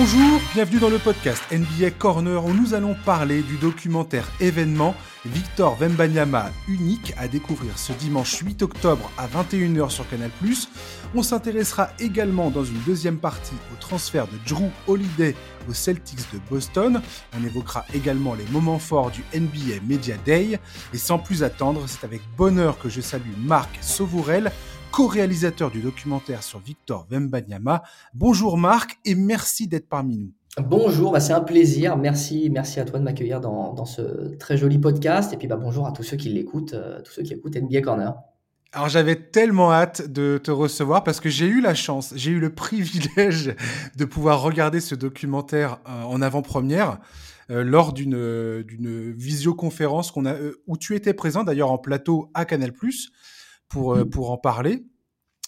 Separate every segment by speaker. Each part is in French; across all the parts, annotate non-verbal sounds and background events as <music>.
Speaker 1: Bonjour, bienvenue dans le podcast NBA Corner où nous allons parler du documentaire événement Victor Wembanyama unique à découvrir ce dimanche 8 octobre à 21h sur Canal+. On s'intéressera également dans une deuxième partie au transfert de Drew Holiday aux Celtics de Boston. On évoquera également les moments forts du NBA Media Day. Et sans plus attendre, c'est avec bonheur que je salue Marc Sauvourel, co-réalisateur du documentaire sur Victor Wembanyama. Bonjour Marc et merci d'être parmi nous.
Speaker 2: Bonjour, bah c'est un plaisir. Merci, merci à toi de m'accueillir dans, dans, ce très joli podcast. Et puis bah, bonjour à tous ceux qui l'écoutent, euh, tous ceux qui écoutent NBA Corner.
Speaker 1: Alors j'avais tellement hâte de te recevoir parce que j'ai eu la chance, j'ai eu le <laughs> privilège de pouvoir regarder ce documentaire euh, en avant-première euh, lors d'une d'une visioconférence qu'on a où tu étais présent d'ailleurs en plateau à Canal+ pour mmh. pour en parler.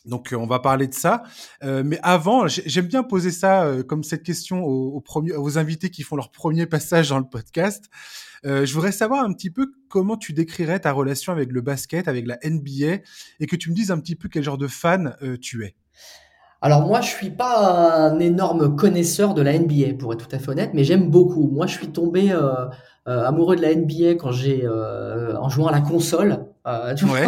Speaker 1: Donc on va parler de ça, euh, mais avant, j'aime bien poser ça euh, comme cette question aux, aux, premiers, aux invités qui font leur premier passage dans le podcast. Euh, je voudrais savoir un petit peu comment tu décrirais ta relation avec le basket, avec la NBA, et que tu me dises un petit peu quel genre de fan euh, tu es.
Speaker 2: Alors moi, je suis pas un énorme connaisseur de la NBA, pour être tout à fait honnête, mais j'aime beaucoup. Moi, je suis tombé euh, euh, amoureux de la NBA quand j'ai euh, en jouant à la console.
Speaker 1: Euh, <laughs> tu ouais.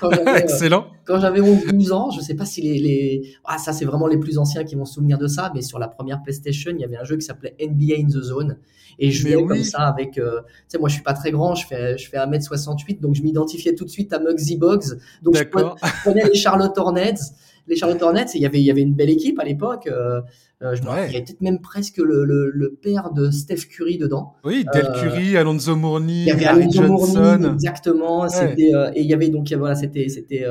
Speaker 1: quand Excellent.
Speaker 2: Quand j'avais 11-12 ans, je sais pas si les, les... ah ça c'est vraiment les plus anciens qui vont se souvenir de ça, mais sur la première PlayStation, il y avait un jeu qui s'appelait NBA in the Zone et je jouais oui. comme ça avec. Euh... Tu sais, moi je suis pas très grand, je fais je fais 1m68, donc je m'identifiais tout de suite à Muggsy Boggs, donc je prenais les Charlotte Hornets les Charlotte Hornets, il y avait, il y avait une belle équipe à l'époque. Euh, euh je me ouais. il y avait peut-être même presque le, le, le, père de Steph Curry dedans.
Speaker 1: Oui, Del euh, Curry, Alonso Mourni,
Speaker 2: il y avait Alonso Mourni, exactement. Ouais. C'était et il y avait donc voilà, c'était c'était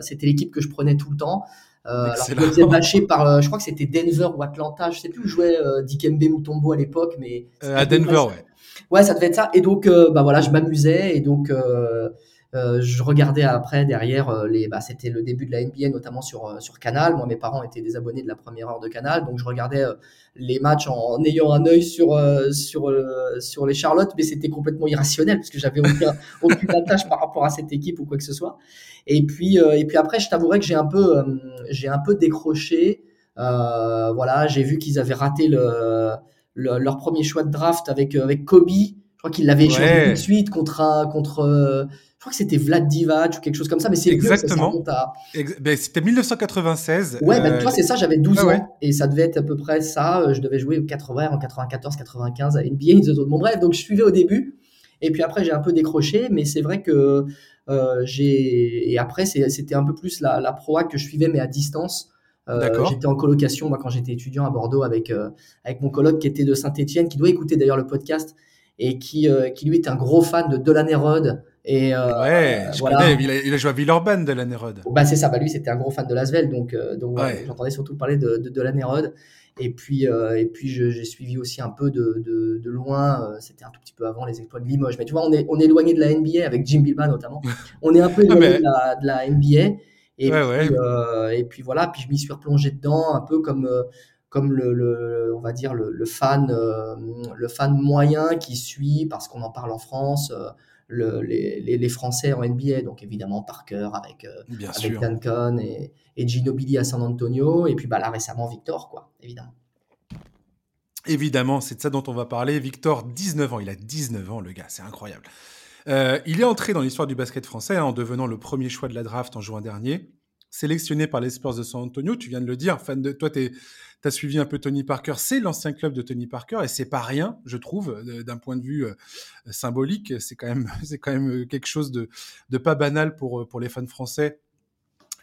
Speaker 2: c'était l'équipe que je prenais tout le temps. Euh, alors je me faisais bâcher par, euh, je crois que c'était Denver ou Atlanta, je sais plus où jouait euh, Dikembe Mutombo à l'époque, mais
Speaker 1: à Denver, ouais.
Speaker 2: Ouais, ça devait être ça. Et donc, bah voilà, je m'amusais et donc euh, je regardais après derrière euh, les, bah, c'était le début de la NBA notamment sur euh, sur Canal. Moi, mes parents étaient des abonnés de la première heure de Canal, donc je regardais les matchs en, en, ayant un œil sur sur sur les Charlotte, mais c'était complètement irrationnel parce que j'avais aucun <laughs> aucune attache par rapport à cette équipe ou quoi que ce soit. Et puis et puis après, je t'avouerai que j'ai un peu j'ai un peu décroché. voilà, j'ai vu qu'ils avaient raté le, le, leur premier choix de draft avec avec Kobe. Je crois qu'il l'avait ouais. échangé tout de suite contre un, contre crois que c'était Vlad Divac ou quelque chose comme ça, mais c'est
Speaker 1: exactement.
Speaker 2: Vieux, ça,
Speaker 1: à... ben, c'était 1996.
Speaker 2: Ouais, ben, toi c'est ça, j'avais 12 ah, ouais. ans et ça devait être à peu près ça. Je devais jouer au 80 en 94, 95 à NBA. Bon bref, donc je suivais au début et puis après j'ai un peu décroché, mais c'est vrai que euh, j'ai et après c'était un peu plus la, la proa que je suivais mais à distance. Euh, j'étais en colocation moi quand j'étais étudiant à Bordeaux avec euh, avec mon coloc qui était de Saint-Étienne, qui doit écouter d'ailleurs le podcast et qui euh, qui lui est un gros fan de Delaney Rod et
Speaker 1: euh, ouais, je voilà. connais, il a, il a joué à Villeurbanne de la Nérode.
Speaker 2: Bah c'est ça, bah lui c'était un gros fan de Lasvel, donc euh, donc ouais. j'entendais surtout parler de de, de la Nérode. Et puis euh, et puis j'ai suivi aussi un peu de de, de loin, euh, c'était un tout petit peu avant les exploits de Limoges. Mais tu vois, on est on est éloigné de la NBA avec Jim Bilba notamment. <laughs> on est un peu éloigné mais... de, la, de la NBA. Et ouais, puis euh, et puis voilà, puis je m'y suis replongé dedans un peu comme comme le, le, on va dire le, le fan le fan moyen qui suit parce qu'on en parle en France le, les, les, les, Français en NBA, donc évidemment Parker avec, euh, avec Duncan et, et Ginobili à San Antonio, et puis bah, là récemment Victor, quoi, évidemment.
Speaker 1: Évidemment, c'est de ça dont on va parler. Victor, 19 ans, il a 19 ans, le gars, c'est incroyable. Euh, il est entré dans l'histoire du basket français hein, en devenant le premier choix de la draft en juin dernier, sélectionné par les Spurs de San Antonio. Tu viens de le dire, fan de toi, tu as suivi un peu Tony Parker, c'est l'ancien club de Tony Parker et c'est pas rien, je trouve, d'un point de vue euh, symbolique. C'est quand même, <laughs> c'est quand même euh, quelque chose de, de pas banal pour, euh, pour les fans français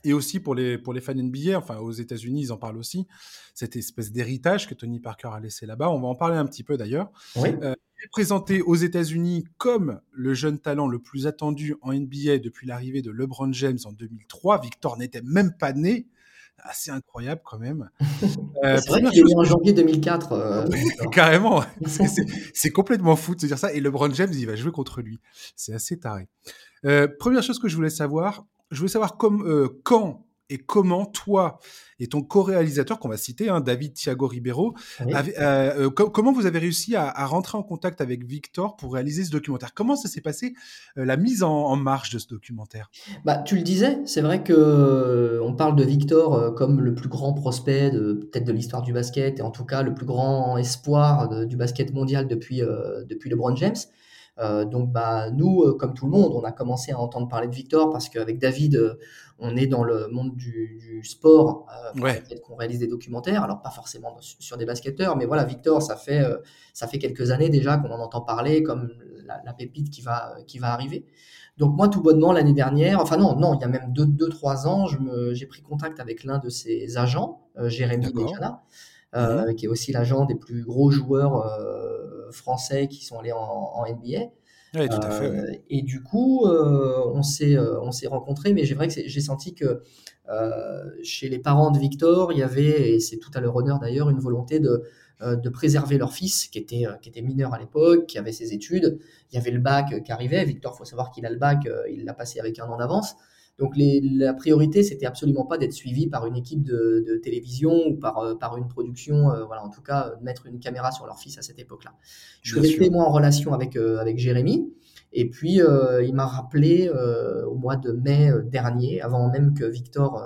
Speaker 1: et aussi pour les, pour les fans NBA, enfin aux États-Unis, ils en parlent aussi, cette espèce d'héritage que Tony Parker a laissé là-bas. On va en parler un petit peu d'ailleurs.
Speaker 2: Oui.
Speaker 1: Euh, est présenté aux États-Unis comme le jeune talent le plus attendu en NBA depuis l'arrivée de LeBron James en 2003. Victor n'était même pas né assez incroyable quand même. <laughs>
Speaker 2: Euh, c'est vrai qu'il est né en janvier 2004. Euh, <laughs>
Speaker 1: Carrément, <laughs> c'est complètement fou de se dire ça. Et LeBron James, il va jouer contre lui. C'est assez taré. Euh, première chose que je voulais savoir, je voulais savoir comme, euh, quand et comment toi et ton co-réalisateur qu'on va citer, hein, David Thiago Ribeiro, euh, comment vous avez réussi à, rentrer en contact avec Victor pour réaliser ce documentaire? Comment ça s'est passé la mise en, marche de ce documentaire?
Speaker 2: Bah, tu le disais, c'est vrai que on parle de Victor comme le plus grand prospect peut-être de l'histoire du basket et en tout cas le plus grand espoir du basket mondial depuis depuis LeBron James. Euh, donc bah nous, euh, comme tout le monde, on a commencé à entendre parler de Victor parce qu'avec David, euh, on est dans le monde du, sport,
Speaker 1: ouais.
Speaker 2: qu'on réalise des documentaires, alors pas forcément sur des basketteurs, mais voilà, Victor, ça fait ça fait quelques années déjà qu'on en entend parler comme la, pépite qui va qui va arriver. Donc moi, tout bonnement, l'année dernière, enfin non, non, il y a même deux, deux trois ans, j'ai pris contact avec l'un de ses agents, Jérémy Mejana, mmh qui est aussi l'agent des plus gros joueurs français qui sont allés en, NBA.
Speaker 1: Euh,
Speaker 2: et du coup, euh, on s'est euh, on rencontrés, mais j'ai vrai que j'ai senti que chez les parents de Victor, il y avait, et c'est tout à leur honneur d'ailleurs, une volonté de de préserver leur fils qui était qui était mineur à l'époque, qui avait ses études. Il y avait le bac qui arrivait. Victor, faut savoir qu'il a le bac, il l'a passé avec un an d'avance. Donc la priorité, c'était absolument pas d'être suivi par une équipe de, télévision ou par, euh, par une production, euh, voilà, en tout cas, de mettre une caméra sur leur fils à cette époque-là. Je suis resté moi en relation avec, euh, avec Jérémy. Et puis, il m'a rappelé au mois de mai dernier, avant même que Victor,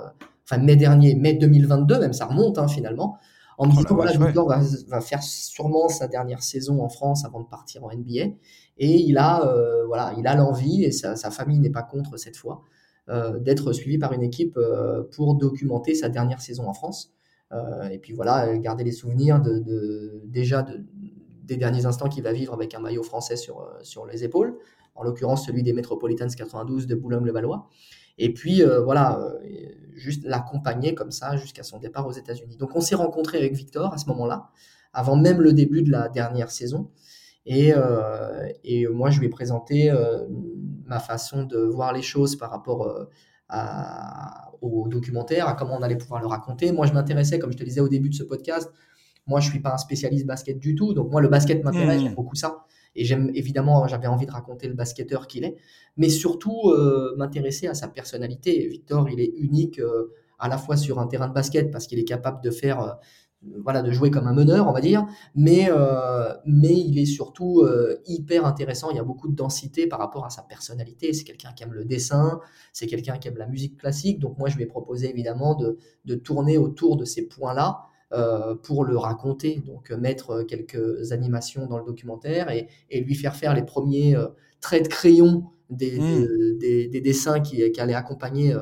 Speaker 2: enfin mai dernier, mai 2022, même ça remonte hein, finalement, en me oh disant, voilà, Victor va, va, faire sûrement sa dernière saison en France avant de partir en NBA. Et il a, voilà, il a l'envie, et sa, sa famille n'est pas contre cette fois, euh, d'être suivi par une équipe euh, pour documenter sa dernière saison en France. Euh, et puis voilà, garder les souvenirs de, déjà des derniers instants qu'il va vivre avec un maillot français sur, sur les épaules, en l'occurrence celui des Metropolitans 92 de Boulogne-le-Valois. Et puis voilà, juste l'accompagner comme ça jusqu'à son départ aux États-Unis. Donc on s'est rencontré avec Victor à ce moment-là, avant même le début de la dernière saison. Et, et moi, je lui ai présenté ma façon de voir les choses par rapport euh, au documentaire, à comment on allait pouvoir le raconter. Moi, je m'intéressais, comme je te disais au début de ce podcast, moi, je suis pas un spécialiste basket du tout. Donc, moi, le basket m'intéresse, mmh. j'aime beaucoup ça. Et j'aime évidemment, j'avais envie de raconter le basketteur qu'il est, mais surtout euh, m'intéresser à sa personnalité. Victor, il est unique euh, à la fois sur un terrain de basket parce qu'il est capable de faire voilà, de jouer comme un meneur, on va dire, mais, euh, mais il est surtout euh, hyper intéressant. Il y a beaucoup de densité par rapport à sa personnalité. C'est quelqu'un qui aime le dessin, c'est quelqu'un qui aime la musique classique. Donc moi, je lui ai proposé évidemment de, de tourner autour de ces points-là euh, pour le raconter. Donc mettre quelques animations dans le documentaire et, et lui faire faire les premiers traits de crayon des, mmh. des, des, dessins qui, qui allaient accompagner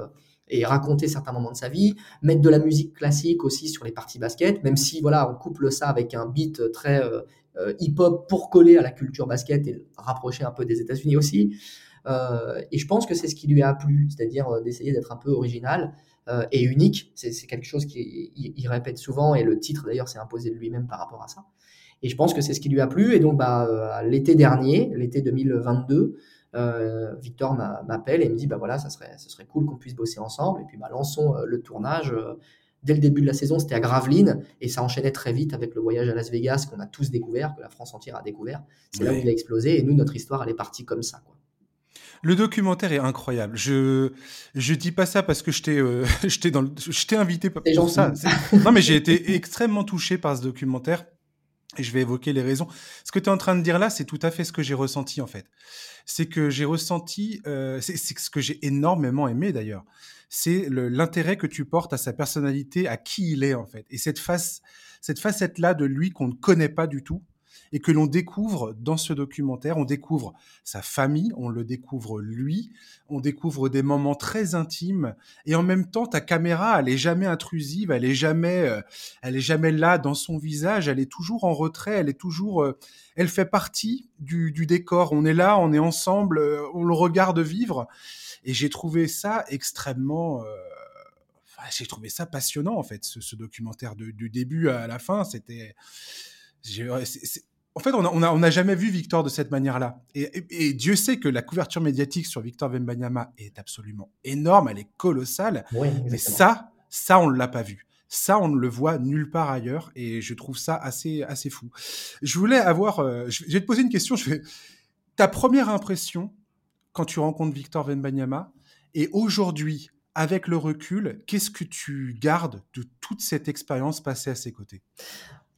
Speaker 2: et raconter certains moments de sa vie, mettre de la musique classique aussi sur les parties basket, même si voilà, on couple ça avec un beat très euh, euh, hip-hop pour coller à la culture basket et rapprocher un peu des États-Unis aussi. Euh, et je pense que c'est ce qui lui a plu, c'est-à-dire d'essayer d'être un peu original et unique. C'est quelque chose qu'il répète souvent et le titre d'ailleurs s'est imposé de lui-même par rapport à ça. Et je pense que c'est ce qui lui a plu. Et donc, bah, l'été dernier, l'été 2022, euh, Victor m'appelle et me dit bah voilà, ça serait, ça serait cool qu'on puisse bosser ensemble. Et puis bah, lançons euh, le tournage. Euh, dès le début de la saison, c'était à Gravelines et ça enchaînait très vite avec le voyage à Las Vegas qu'on a tous découvert, que la France entière a découvert. C'est là où il a explosé et nous, notre histoire, elle est partie comme ça. Quoi.
Speaker 1: Le documentaire est incroyable. Je je dis pas ça parce que je t'ai euh, <laughs> je t'ai invité pour ça. Non mais j'ai été extrêmement touché par ce documentaire et je vais évoquer les raisons. Ce que tu es en train de dire là, c'est tout à fait ce que j'ai ressenti en fait c'est que j'ai ressenti, euh, c'est ce que j'ai énormément aimé d'ailleurs, c'est l'intérêt que tu portes à sa personnalité, à qui il est en fait. Et cette face, cette facette-là de lui qu'on ne connaît pas du tout, et que l'on découvre dans ce documentaire. On découvre sa famille, on le découvre lui, on découvre des moments très intimes et en même temps ta caméra, elle est jamais intrusive, elle est jamais, euh, elle est jamais là dans son visage, elle est toujours en retrait, elle est toujours, euh, elle fait partie du, décor. On est là, on est ensemble, euh, on le regarde vivre et j'ai trouvé ça extrêmement j'ai trouvé ça passionnant en fait, ce, documentaire du début à la fin. C'était, en fait, on n'a jamais vu Victor de cette manière-là. Et, Dieu sait que la couverture médiatique sur Victor Wembanyama est absolument énorme, elle est colossale. mais ça, ça, on ne l'a pas vu. Ça, on ne le voit nulle part ailleurs. Et je trouve ça assez, assez fou. Je voulais avoir. Euh, je vais te poser une question. Je Ta première impression quand tu rencontres Victor Wembanyama et aujourd'hui, avec le recul, qu'est-ce que tu gardes de toute cette expérience passée à ses côtés?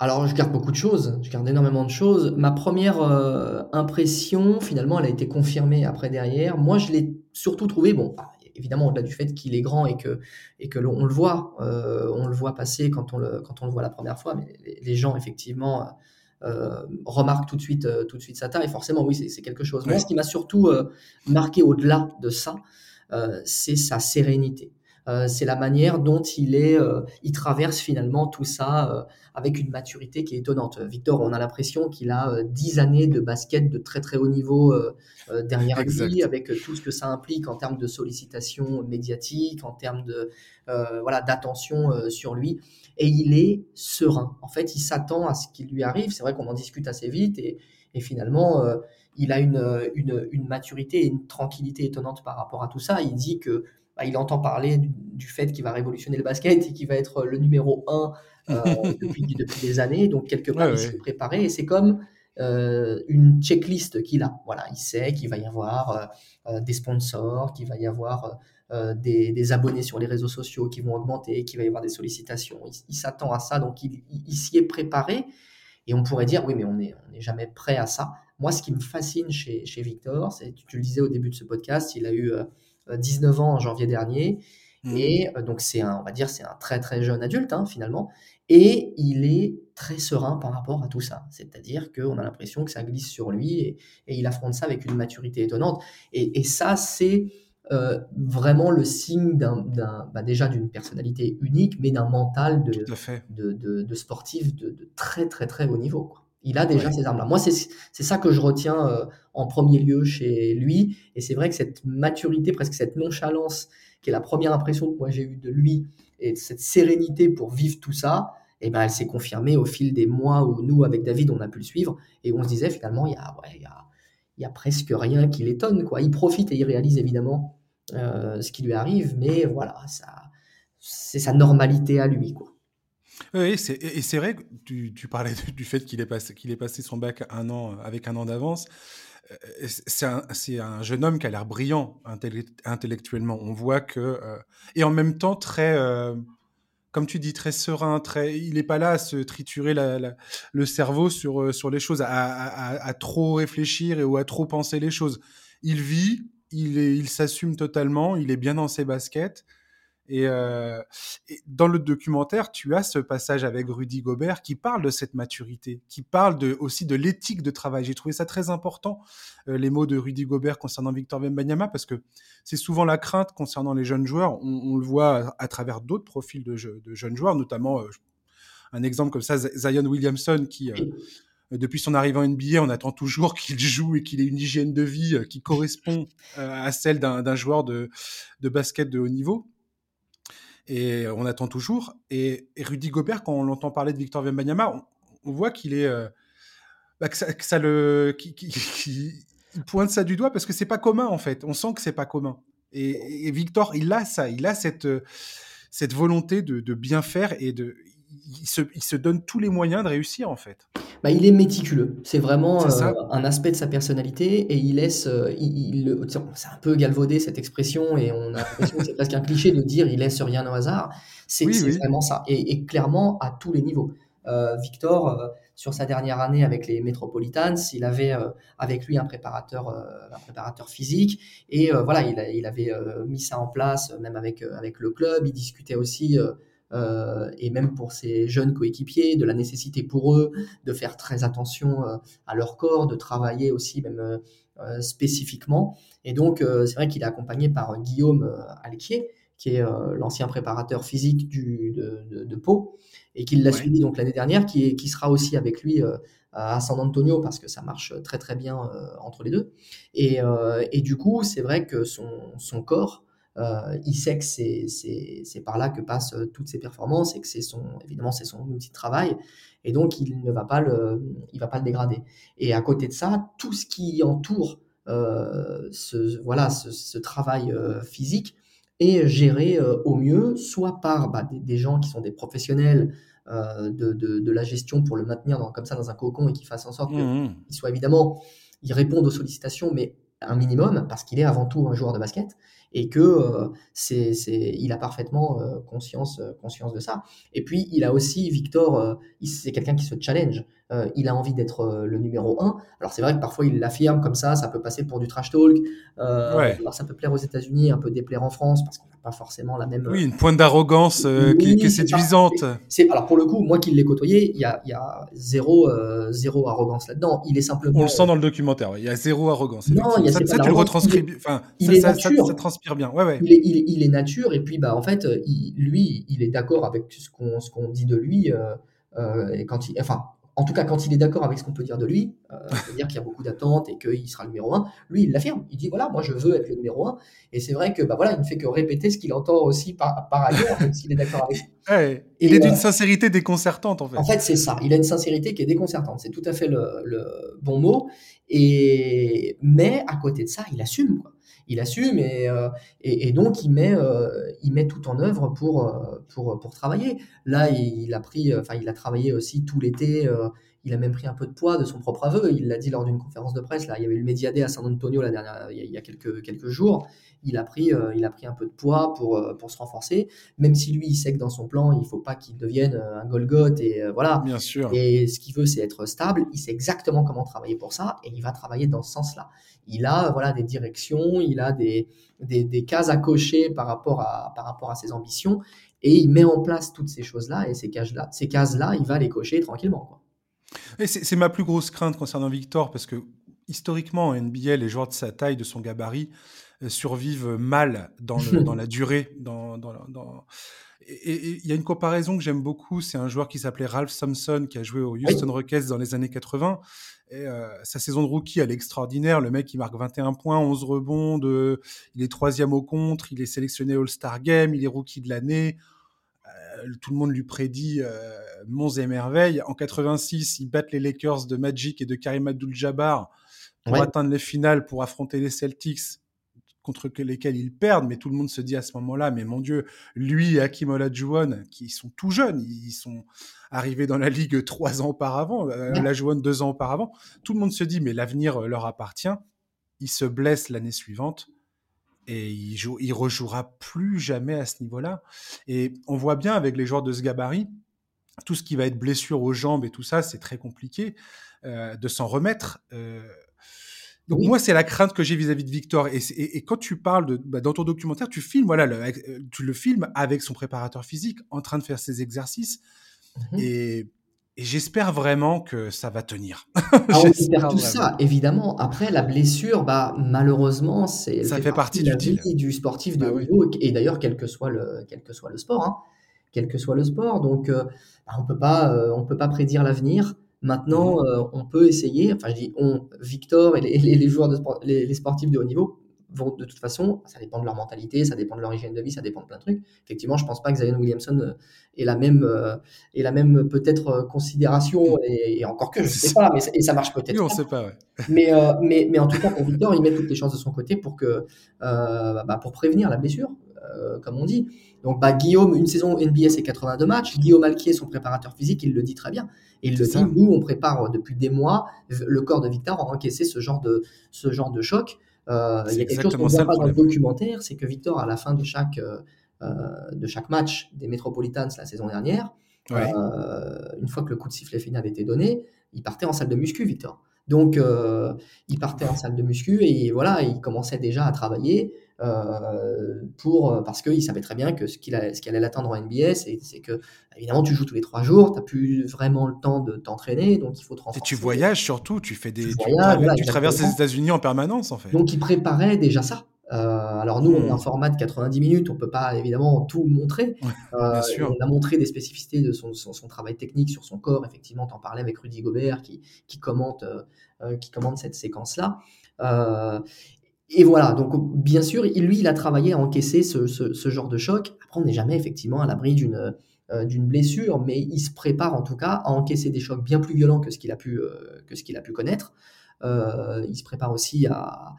Speaker 2: Alors, je garde beaucoup de choses, je garde énormément de choses. Ma première euh, impression, finalement, elle a été confirmée après derrière. Moi, je l'ai surtout trouvé, bon, bah, évidemment, au-delà du fait qu'il est grand et que, et que l'on le voit, euh, on le voit passer quand on le, quand on le voit la première fois, mais les, gens, effectivement, euh, remarquent tout de, suite, tout de suite sa taille. Forcément, oui, c'est quelque chose. Moi, ce qui m'a surtout marqué au-delà de ça, c'est sa sérénité. Euh, c'est la manière dont il est, euh, il traverse finalement tout ça euh, avec une maturité qui est étonnante. Victor, on a l'impression qu'il a dix années de basket de très très haut niveau derrière lui, avec tout ce que ça implique en termes de sollicitation médiatique, en termes de voilà d'attention sur lui. Et il est serein. En fait, il s'attend à ce qui lui arrive. C'est vrai qu'on en discute assez vite et, finalement, il a une, une, une, maturité et une tranquillité étonnante par rapport à tout ça. Il dit que bah, il entend parler du, fait qu'il va révolutionner le basket et qu'il va être le numéro un euh, <laughs> depuis, des années. Donc, quelque part, il s'est préparé et c'est comme euh, une checklist qu'il a. Voilà, il sait qu'il va y avoir euh, des sponsors, qu'il va y avoir des, abonnés sur les réseaux sociaux qui vont augmenter, qu'il va y avoir des sollicitations. Il, s'attend à ça, donc il, s'y est préparé. Et on pourrait dire, oui, mais on n'est on jamais prêt à ça. Moi, ce qui me fascine chez, chez Victor, c'est, tu, tu, le disais au début de ce podcast, il a eu 19 ans en janvier dernier. Mmh. Et euh, donc, c'est un, on va dire, c'est un très très jeune adulte, hein, finalement. Et il est très serein par rapport à tout ça. C'est-à-dire qu'on a l'impression que ça glisse sur lui et, il affronte ça avec une maturité étonnante. Et, ça, c'est euh, vraiment le signe d'un, bah, déjà d'une personnalité unique, mais d'un mental de, de, de, sportif de, très très très haut niveau. Il a déjà ces armes-là. Moi, c'est ça que je retiens euh, en premier lieu chez lui. Et c'est vrai que cette maturité, presque cette nonchalance, qui est la première impression que moi j'ai eue de lui, et cette sérénité pour vivre tout ça, et eh ben, elle s'est confirmée au fil des mois où nous, avec David, on a pu le suivre. Et on se disait finalement, il y a, il y a, il y a presque rien qui l'étonne. Quoi. Il profite et il réalise évidemment euh, ce qui lui arrive, mais voilà, ça, c'est sa normalité à lui. Quoi.
Speaker 1: Oui, et c'est vrai que tu, parlais du fait qu'il ait, passé, qu'il passé son bac un an, avec un an d'avance. Euh, c'est un, un, jeune homme qui a l'air brillant intellectuellement. On voit que. Euh, et en même temps, très. Euh, comme tu dis, très serein. Très, il n'est pas là à se triturer le cerveau sur, sur les choses, à, trop réfléchir et, ou à trop penser les choses. Il vit, il, il s'assume totalement, il est bien dans ses baskets. Euh, et, dans le documentaire, tu as ce passage avec Rudy Gobert qui parle de cette maturité, qui parle aussi de l'éthique de travail. J'ai trouvé ça très important, euh, les mots de Rudy Gobert concernant Victor Wembanyama, parce que c'est souvent la crainte concernant les jeunes joueurs. On, le voit à, travers d'autres profils de, jeunes joueurs, notamment euh, un exemple comme ça, Zion Williamson, qui depuis son arrivée en NBA, on attend toujours qu'il joue et qu'il ait une hygiène de vie qui correspond à celle d'un joueur de, basket de haut niveau et on attend toujours. Et, Rudy Gobert, quand on l'entend parler de Victor Wembanyama, on, voit qu'il est, euh, bah, ça, le, pointe ça du doigt parce que c'est pas commun en fait. On sent que c'est pas commun. Et, Victor, il a ça, il a cette, cette volonté de, de bien faire et de, il se, il se donne tous les moyens de réussir en fait.
Speaker 2: Bah, il est méticuleux. C'est vraiment euh, un aspect de sa personnalité et il laisse. Euh, il, c'est un peu galvaudé cette expression et on a l'impression que c'est presque un cliché de dire il laisse rien au hasard. C'est vraiment ça. Et, clairement à tous les niveaux. Euh, Victor, sur sa dernière année avec les Metropolitans, il avait avec lui un préparateur, un préparateur physique et voilà, il, il avait mis ça en place même avec, avec le club. Il discutait aussi euh, et même pour ces jeunes coéquipiers, de la nécessité pour eux de faire très attention euh, à leur corps, de travailler aussi même euh, spécifiquement. Et donc, c'est vrai qu'il est accompagné par Guillaume Alquier, qui est l'ancien préparateur physique du, de, de, Pau, et qui l'a suivi donc l'année dernière, qui, qui sera aussi avec lui à San Antonio parce que ça marche très très bien entre les deux. Et, et du coup, c'est vrai que son, son corps euh, il sait que c'est par là que passent euh, toutes ses performances et que c'est son, évidemment, c'est son outil de travail. Et donc, il ne va pas le, il va pas le dégrader. Et à côté de ça, tout ce qui entoure euh, ce, voilà, ce, travail physique est géré au mieux, soit par bah, des, gens qui sont des professionnels de, de, la gestion pour le maintenir dans, comme ça dans un cocon et qui fassent en sorte mmh, mmh. qu'il soit évidemment, ils répondent aux sollicitations, mais un minimum, parce qu'il est avant tout un joueur de basket et que euh, c'est, c'est, il a parfaitement euh, conscience, euh, conscience de ça. Et puis, il a aussi, Victor, c'est quelqu'un qui se challenge. il a envie d'être le numéro un. Alors, c'est vrai que parfois, il l'affirme comme ça, ça peut passer pour du trash talk. Alors, ça peut plaire aux États-Unis, un peu déplaire en France, parce qu'on n'a pas forcément la même.
Speaker 1: Oui, une pointe d'arrogance qui, est séduisante.
Speaker 2: C'est, alors, pour le coup, moi qui l'ai côtoyé, il y a, y a zéro, zéro arrogance là-dedans. Il est simplement.
Speaker 1: On le sent dans le documentaire, il y a zéro arrogance. Non, il y a ça, ça, tu le retranscris. Enfin, il est ça, bien. Ouais,
Speaker 2: Il, est, il, est, nature et puis bah en fait, lui, il est d'accord avec ce qu'on ce qu'on dit de lui euh, euh, et quand il, enfin, en tout cas, quand il est d'accord avec ce qu'on peut dire de lui, euh, <laughs> c'est-à-dire qu'il y a beaucoup d'attentes et qu'il sera le numéro un, lui, il l'affirme. Il dit voilà, moi, je veux être le numéro un. Et c'est vrai que bah voilà, il ne fait que répéter ce qu'il entend aussi par, par ailleurs, même s'il est d'accord avec.
Speaker 1: Ouais, il est d'une sincérité déconcertante en fait.
Speaker 2: En fait, c'est ça. Il a une sincérité qui est déconcertante. C'est tout à fait le, le, bon mot. Et mais à côté de ça, il assume. Quoi il assume et, euh, et, donc il met, euh, il met tout en œuvre pour, euh, travailler. Là, il a travaillé aussi tout l'été. Il a même pris un peu de poids de son propre aveu. Il l'a dit lors d'une conférence de presse. Là, il y avait eu le Mediadé à San Antonio la dernière, il y a quelques, quelques jours. Il a, pris, il a pris un peu de poids pour, pour se renforcer. Même si lui, il sait que dans son plan, il ne faut pas qu'il devienne un Golgoth. Et voilà.
Speaker 1: Bien sûr.
Speaker 2: Et ce qu'il veut, c'est être stable. Il sait exactement comment travailler pour ça. Et il va travailler dans ce sens-là il a voilà des directions, il a des, des, cases à cocher par rapport à, par rapport à ses ambitions, et il met en place toutes ces choses-là, et ces cases-là, ces cases-là, il va les cocher tranquillement. Quoi.
Speaker 1: Et c'est ma plus grosse crainte concernant Victor, parce que historiquement, en NBA, les joueurs de sa taille, de son gabarit, euh, survivent mal dans, <laughs> dans la durée. Dans, dans, dans... Et il y a une comparaison que j'aime beaucoup, c'est un joueur qui s'appelait Ralph Thompson, qui a joué au Houston Rockets dans les années 80. Et, euh, sa saison de rookie, elle est extraordinaire. Le mec, il marque 21 points, 11 rebonds. De... Il est troisième au contre. Il est sélectionné All-Star Game. Il est rookie de l'année. Euh, tout le monde lui prédit euh, monts et merveilles. En 86, ils battent les Lakers de Magic et de Karim Abdul-Jabbar pour atteindre les finales, pour affronter les Celtics contre lesquels ils perdent, mais tout le monde se dit à ce moment-là, mais mon Dieu, lui et Hakim Olajuwon, qui sont tout jeunes, ils sont arrivés dans la ligue trois ans auparavant, euh, Olajuwon deux ans auparavant, tout le monde se dit, mais l'avenir leur appartient. Il se blesse l'année suivante et il, joue, il rejouera plus jamais à ce niveau-là. Et on voit bien avec les joueurs de ce gabarit, tout ce qui va être blessure aux jambes et tout ça, c'est très compliqué euh, de s'en remettre. Euh, donc moi, c'est la crainte que j'ai vis-à-vis de Victor. Et, et, quand tu parles de, bah, dans ton documentaire, tu filmes, voilà, le, euh, tu le filmes avec son préparateur physique, en train de faire ses exercices. Mmh et, j'espère vraiment que ça va tenir. <laughs>
Speaker 2: Ah, on espère tout ça, évidemment. Après, la blessure, bah, malheureusement, c'est
Speaker 1: ça fait, partie, du,
Speaker 2: vie du sportif de bah haut niveau. Et d'ailleurs, quel que soit le, quel que soit le sport, hein, quel que soit le sport. Donc, euh, bah, on peut pas, euh, on peut pas prédire l'avenir. Maintenant, mmh euh, on peut essayer, enfin je dis on, Victor et les, joueurs, de les, sportifs de haut niveau vont de toute façon, ça dépend de leur mentalité, ça dépend de leur hygiène de vie, ça dépend de plein de trucs. Effectivement, je pense pas que Zion Williamson euh, ait la même, euh, la même peut-être considération, mmh. et, encore que je sais pas, mais et ça marche peut-être.
Speaker 1: On sait pas, ouais. <laughs>
Speaker 2: mais, mais, mais en tout cas, pour Victor, il met toutes les chances de son côté pour, que, bah, pour prévenir la blessure, comme on dit. Donc, bah, Guillaume, une saison NBA, c'est 82 matchs. Guillaume Alquier, son préparateur physique, il le dit très bien. Et il le dit, nous, on prépare euh, depuis des mois. Le corps de Victor a encaissé ce genre de, ce genre de choc. Euh, il y a quelque chose qu'on ne voit pas dans le documentaire, c'est que Victor, à la fin de chaque, euh, de chaque match des Metropolitans la saison dernière, une fois que le coup de sifflet final était donné, il partait en salle de muscu, Victor. Donc, il partait en salle de muscu et voilà, il commençait déjà à travailler. Euh, pour, euh, parce qu'il savait très bien que ce qu'il qu allait l'atteindre en NBA, c'est que, évidemment, tu joues tous les trois jours, tu n'as plus vraiment le temps de t'entraîner, donc il faut te
Speaker 1: renforcer. Et tu voyages surtout, tu fais des. Tu, traverses les États-Unis en permanence, en fait.
Speaker 2: Donc il préparait déjà ça. Euh, alors nous, on a un hmm. format de 90 minutes, on peut pas évidemment tout montrer.
Speaker 1: bien sûr.
Speaker 2: On a montré des spécificités de son, son, travail technique sur son corps. Effectivement, tu en parlais avec Rudy Gobert qui, qui commente, qui commente cette séquence-là. Et voilà, donc bien sûr, lui, il a travaillé à encaisser ce, ce, genre de choc. Après, on n'est jamais effectivement à l'abri d'une euh, d'une blessure, mais il se prépare en tout cas à encaisser des chocs bien plus violents que ce qu'il a pu euh, a pu connaître. Euh, il se prépare aussi à,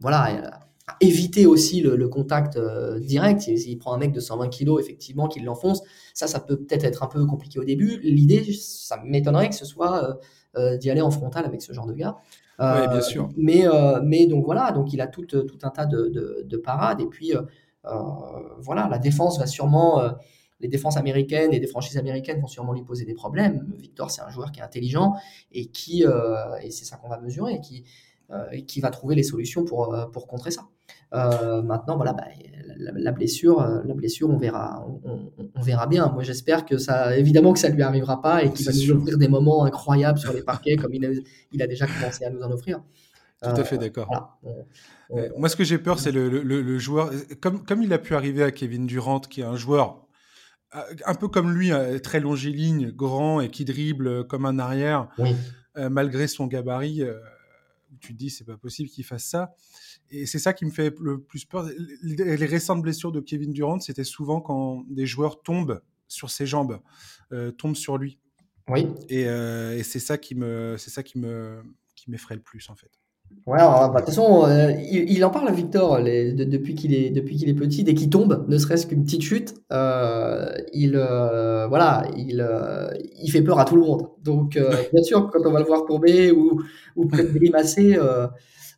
Speaker 2: voilà éviter aussi le, contact direct. S'il prend un mec de 120 kg, effectivement, qu'il l'enfonce, ça, ça peut peut-être être un peu compliqué au début. L'idée, ça m'étonnerait que ce soit d'y aller en frontal avec ce genre de gars.
Speaker 1: Ouais, bien sûr.
Speaker 2: Mais, mais donc voilà, donc il a tout, tout un tas de, de, de parades. Et puis voilà, la défense va sûrement les défenses américaines et des franchises américaines vont sûrement lui poser des problèmes. Victor, c'est un joueur qui est intelligent et qui, euh, et c'est ça qu'on va mesurer, qui, euh, qui va trouver les solutions pour, euh, pour contrer ça. Maintenant, voilà, bah, la, blessure, la blessure, on verra, on, verra bien. Moi, j'espère que ça, évidemment que ça lui arrivera pas et qu'il va nous offrir des moments incroyables sur les parquets comme il a, il a déjà commencé à nous en offrir.
Speaker 1: Tout à fait d'accord. moi, ce que j'ai peur, c'est le, le, le, joueur. Comme, comme il a pu arriver à Kevin Durant, qui est un joueur euh, un peu comme lui, euh, très longiligne, grand et qui dribble euh, comme un arrière, malgré son gabarit. tu te dis, c'est pas possible qu'il fasse ça. Et c'est ça qui me fait le plus peur. Les, récentes blessures de Kevin Durant, c'était souvent quand des joueurs tombent sur ses jambes, tombent sur lui.
Speaker 2: Oui.
Speaker 1: Et, et c'est ça qui me, c'est ça qui me, qui m'effraie le plus en fait.
Speaker 2: Ouais, bah, de toute façon, euh, il, en parle, Victor, depuis qu'il est, depuis qu'il est petit, dès qu'il tombe, ne serait-ce qu'une petite chute, euh, il, euh, voilà, il, il fait peur à tout le monde. Donc, <laughs> bien sûr, quand on va le voir tomber ou, ou peut-être grimacer,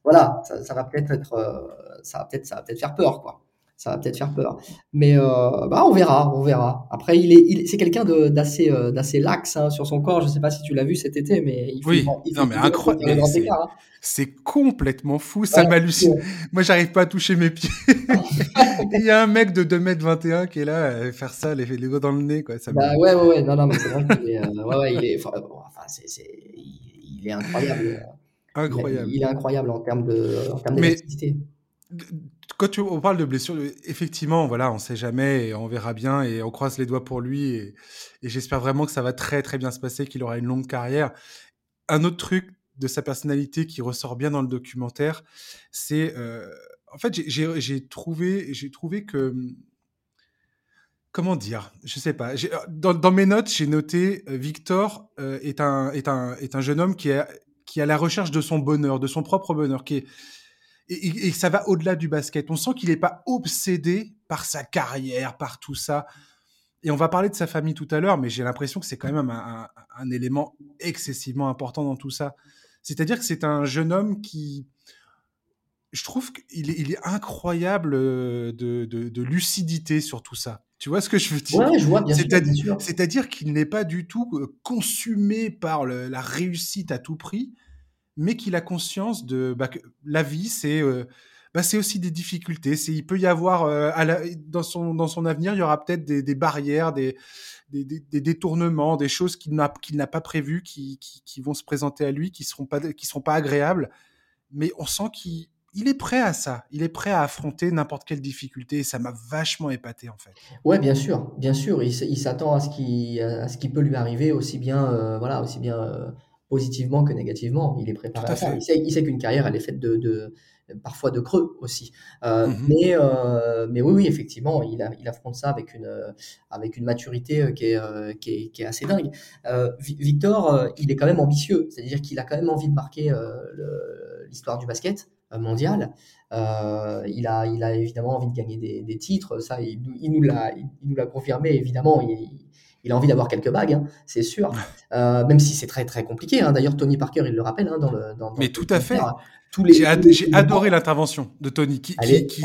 Speaker 2: voilà, ça, ça va peut-être être, ça va peut-être, ça va peut-être faire peur, quoi ça va peut-être faire peur. Mais euh, bah, on verra, on verra. Après, il est, c'est quelqu'un d'assez, euh, d'assez lax hein, sur son corps. Je ne sais pas si tu l'as vu cet été, mais il
Speaker 1: fait, oui. non, mais incroyable. Hein. C'est complètement fou, ça m'hallucine. Moi, j'arrive pas à toucher mes pieds. <laughs> Il y a un mec de 2m21 qui est là à faire ça, les, les doigts dans le nez, quoi. Ça
Speaker 2: bah, ouais, ouais, ouais, non, non, mais c'est vrai qu'il est, euh, ouais, ouais, il est, enfin, c'est, c'est, il, est incroyable.
Speaker 1: Incroyable.
Speaker 2: Il, est incroyable en termes de, en termes mais,
Speaker 1: quand tu, on parle de blessure, effectivement, voilà, on sait jamais et on verra bien et on croise les doigts pour lui et, j'espère vraiment que ça va très très bien se passer, qu'il aura une longue carrière. Un autre truc de sa personnalité qui ressort bien dans le documentaire, c'est euh, en fait j'ai trouvé j'ai trouvé que comment dire, je sais pas. Dans, dans mes notes, j'ai noté euh, Victor euh, est un est un est un jeune homme qui est qui est à la recherche de son bonheur, de son propre bonheur, qui est et, ça va au-delà du basket. On sent qu'il n'est pas obsédé par sa carrière, par tout ça. Et on va parler de sa famille tout à l'heure, mais j'ai l'impression que c'est quand même un, élément excessivement important dans tout ça. C'est-à-dire que c'est un jeune homme qui, je trouve qu'il est, il est incroyable euh, de, lucidité sur tout ça. Tu vois ce que je veux dire?
Speaker 2: Ouais, je vois, bien
Speaker 1: sûr. C'est-à-dire qu'il n'est pas du tout euh, consumé par la réussite à tout prix, mais qu'il a conscience de bah, que la vie, c'est euh, bah, aussi des difficultés. Il peut y avoir euh, dans son dans son avenir, il y aura peut-être des, barrières, des, détournements, des choses qu'il n'a pas prévues, qui, vont se présenter à lui, qui seront seront pas agréables. Mais on sent qu'il il est prêt à ça. Il est prêt à affronter n'importe quelle difficulté. Ça m'a vachement épaté, en fait.
Speaker 2: Ouais, bien sûr, bien sûr. Il, s'attend à ce qui, à peut lui arriver aussi bien, euh, voilà, aussi bien positivement que négativement. Il est préparé à, ça. Il sait, qu'une carrière, elle est faite de, de, parfois de creux aussi. Euh, mais, euh, mais oui, oui, effectivement, il, a, il affronte ça avec une, avec une maturité euh, qui est, qui est, qui est assez dingue. Victor, il est quand même ambitieux, c'est-à-dire qu'il a quand même envie de marquer l'histoire du basket mondial. il, a, il a évidemment envie de gagner des, des titres, ça, il, il nous l'a confirmé, évidemment. Il, il a envie d'avoir quelques bagues, hein, c'est sûr. Euh, même si c'est très très compliqué. Hein. D'ailleurs, Tony Parker, il le rappelle hein, dans le. Dans,
Speaker 1: mais tout à fait. J'ai adoré l'intervention de Tony qui,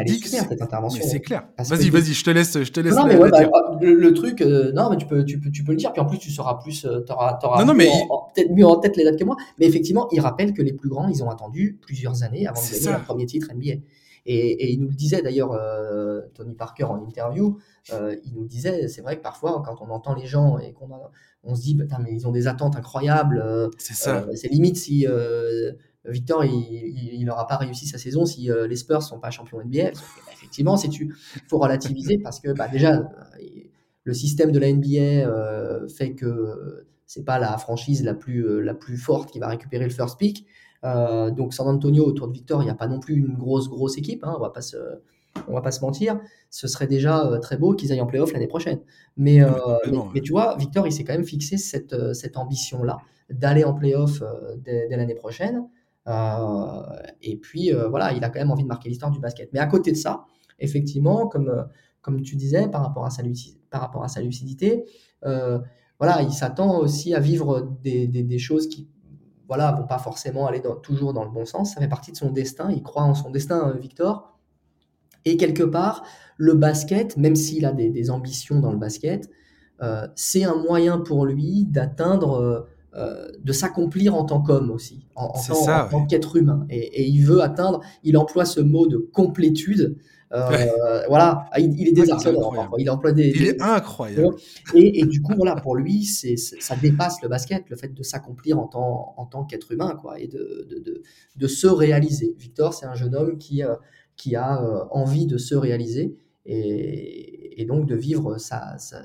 Speaker 2: dit que cette intervention.
Speaker 1: c'est clair. Vas-y, vas-y, je te laisse, je te laisse.
Speaker 2: Non, mais ouais, bah, le, truc, euh, non, mais tu peux, tu peux, tu peux le dire. Puis en plus, tu seras plus, euh, t'auras, t'auras
Speaker 1: non, mais
Speaker 2: peut-être mieux en tête les dates que moi. Mais effectivement, il rappelle que les plus grands, ils ont attendu plusieurs années avant de gagner leur premier titre NBA. Et, il nous le disait d'ailleurs, euh, Tony Parker en interview, euh, il nous disait, c'est vrai que parfois, quand on entend les gens et qu'on on se dit, mais ils ont des attentes incroyables. Euh,
Speaker 1: c'est
Speaker 2: limite si Victor, il n'aura pas réussi sa saison si les Spurs sont pas champions NBA. Bah, effectivement, tu, faut relativiser parce que bah, déjà, le système de la NBA fait que c'est pas la franchise la plus, la plus forte qui va récupérer le first pick. Euh, donc San Antonio autour de Victor, il n'y a pas non plus une grosse grosse équipe, hein, on va pas se on va pas se mentir, ce serait déjà euh, très beau qu'ils aillent en playoff l'année prochaine. Mais, euh, mais, tu vois, Victor, il s'est quand même fixé cette, cette ambition-là, d'aller en playoff dès, dès l'année prochaine. et puis, voilà, il a quand même envie de marquer l'histoire du basket. Mais à côté de ça, effectivement, comme, comme tu disais, par rapport à sa, par rapport à sa lucidité, voilà, il s'attend aussi à vivre des, des, des choses qui voilà, vont pas forcément aller toujours dans le bon sens. Ça fait partie de son destin. Il croit en son destin, Victor. Et quelque part, le basket, même s'il a des, ambitions dans le basket, c'est un moyen pour lui d'atteindre euh, de s'accomplir en tant qu'homme aussi, en, tant, qu'être humain. Et, il veut atteindre, il emploie ce mot de complétude. Euh, voilà, ah, il, est désarçonnant.
Speaker 1: il emploie des. Il est incroyable.
Speaker 2: Et, du coup, voilà, pour lui, c'est ça dépasse le basket, le fait de s'accomplir en tant, en tant qu'être humain, quoi, et de, de, de, se réaliser. Victor, c'est un jeune homme qui, euh, qui a envie de se réaliser et, donc de vivre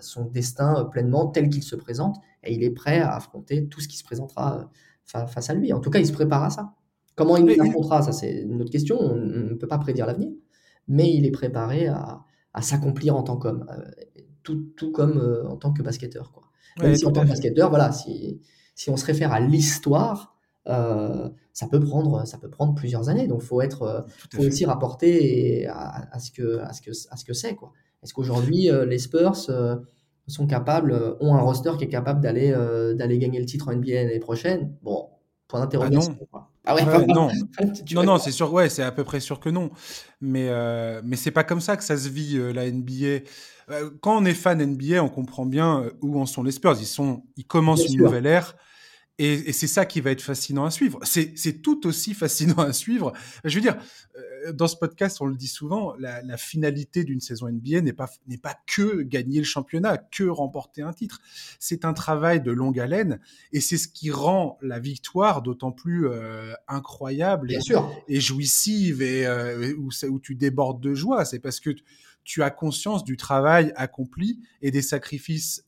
Speaker 2: son destin pleinement tel qu'il se présente. Et il est prêt à affronter tout ce qui se présentera euh, face à lui. En tout cas, il se prépare à ça. Comment il affrontera, ça c'est une autre question. On ne peut pas prédire l'avenir. Mais il est préparé à, s'accomplir en tant qu'homme, euh, tout, tout, comme euh, en tant que basketteur. Quoi. Même si en tant que basketteur, voilà, si, si on se réfère à l'histoire, ça peut prendre ça peut prendre plusieurs années donc faut être faut aussi rapporter à, ce que à ce que à ce que c'est quoi est-ce qu'aujourd'hui les Spurs sont capables ont un roster qui est capable d'aller d'aller gagner le titre en NBA l'année prochaine? Bon point d'interrogation
Speaker 1: ah ouais, <laughs> non. Non non c'est sûr ouais c'est à peu près sûr que non. Mais mais c'est pas comme ça que ça se vit la NBA quand on est fan NBA on comprend bien où en sont les Spurs. Ils sont ils commencent une nouvelle ère et, c'est ça qui va être fascinant à suivre. C'est tout aussi fascinant à suivre. Je veux dire, euh, dans ce podcast, on le dit souvent, la, finalité d'une saison NBA n'est pas, pas que gagner le championnat, que remporter un titre. C'est un travail de longue haleine et c'est ce qui rend la victoire d'autant plus euh, incroyable et, et, jouissive et euh, où, où, tu débordes de joie. C'est parce que tu as conscience du travail accompli et des sacrifices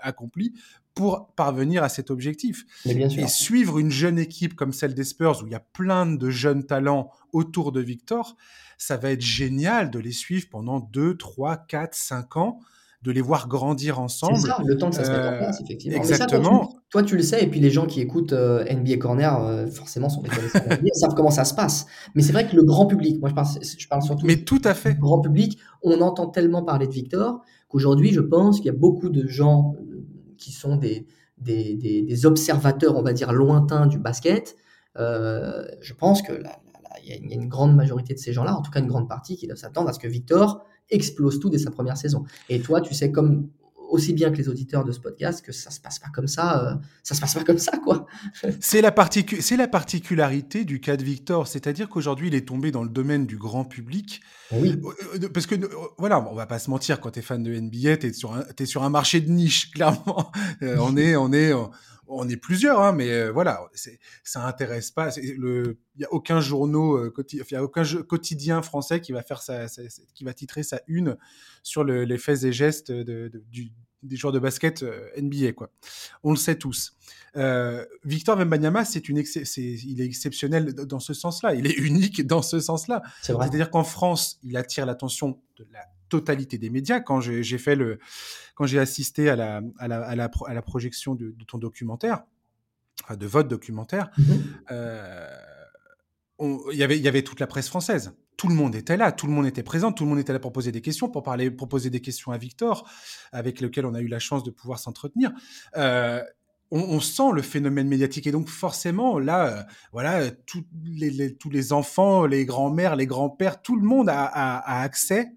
Speaker 1: accomplis pour parvenir à cet objectif. Et suivre une jeune équipe comme celle des Spurs, où il y a plein de jeunes talents autour de Victor, ça va être génial de les suivre pendant 2, 3, 4, 5 ans, de les voir grandir ensemble. C'est
Speaker 2: ça, le temps que ça se mette en place, effectivement.
Speaker 1: Exactement.
Speaker 2: toi, tu, le sais, et puis les gens qui écoutent euh, NBA Corner, euh, forcément, sont des connaisseurs NBA, <laughs> savent comment ça se passe. Mais c'est vrai que le grand public, moi je parle, je parle surtout
Speaker 1: Mais tout à fait.
Speaker 2: du grand public, on entend tellement parler de Victor qu'aujourd'hui, je pense qu'il y a beaucoup de gens qui sont des, des, observateurs, on va dire, lointains du basket, euh, je pense que il y, a une grande majorité de ces gens-là, en tout cas une grande partie, qui doivent s'attendre à ce que Victor explose tout dès sa première saison. Et toi, tu sais comme aussi bien que les auditeurs de ce podcast que ça se passe pas comme ça, euh, ça se passe pas comme ça, quoi. <laughs>
Speaker 1: c'est la, c'est la particularité du cas de Victor, c'est-à-dire qu'aujourd'hui, il est tombé dans le domaine du grand public.
Speaker 2: Oui.
Speaker 1: Euh, parce que, voilà, on va pas se mentir, quand tu es fan de NBA, tu es sur, un, es sur un marché de niche, <laughs> clairement. Euh, on est, on est, on est plusieurs, hein, mais voilà, ça intéresse pas. Il n'y a aucun journaux, y a aucun quotidien français qui va faire sa, qui va titrer sa une sur les faits et gestes de, du, des joueurs de basket euh, NBA, quoi. On le sait tous. Euh, Victor Wembanyama, c'est une il est exceptionnel dans ce sens-là. Il est unique dans ce sens-là. C'est-à-dire qu'en France, il attire l'attention de la totalité des médias. Quand j'ai fait le, quand j'ai assisté à la, à la, à la, à la projection de, ton documentaire, enfin de votre documentaire, mm-hmm. euh, il y avait, il y avait toute la presse française tout le monde était là, tout le monde était présent, tout le monde était là pour poser des questions, pour parler, pour poser des questions à Victor, avec lequel on a eu la chance de pouvoir s'entretenir. Euh, on, sent le phénomène médiatique et donc forcément là, euh, voilà, tous les, tous les enfants, les grands-mères, les grands-pères, tout le monde a, a, accès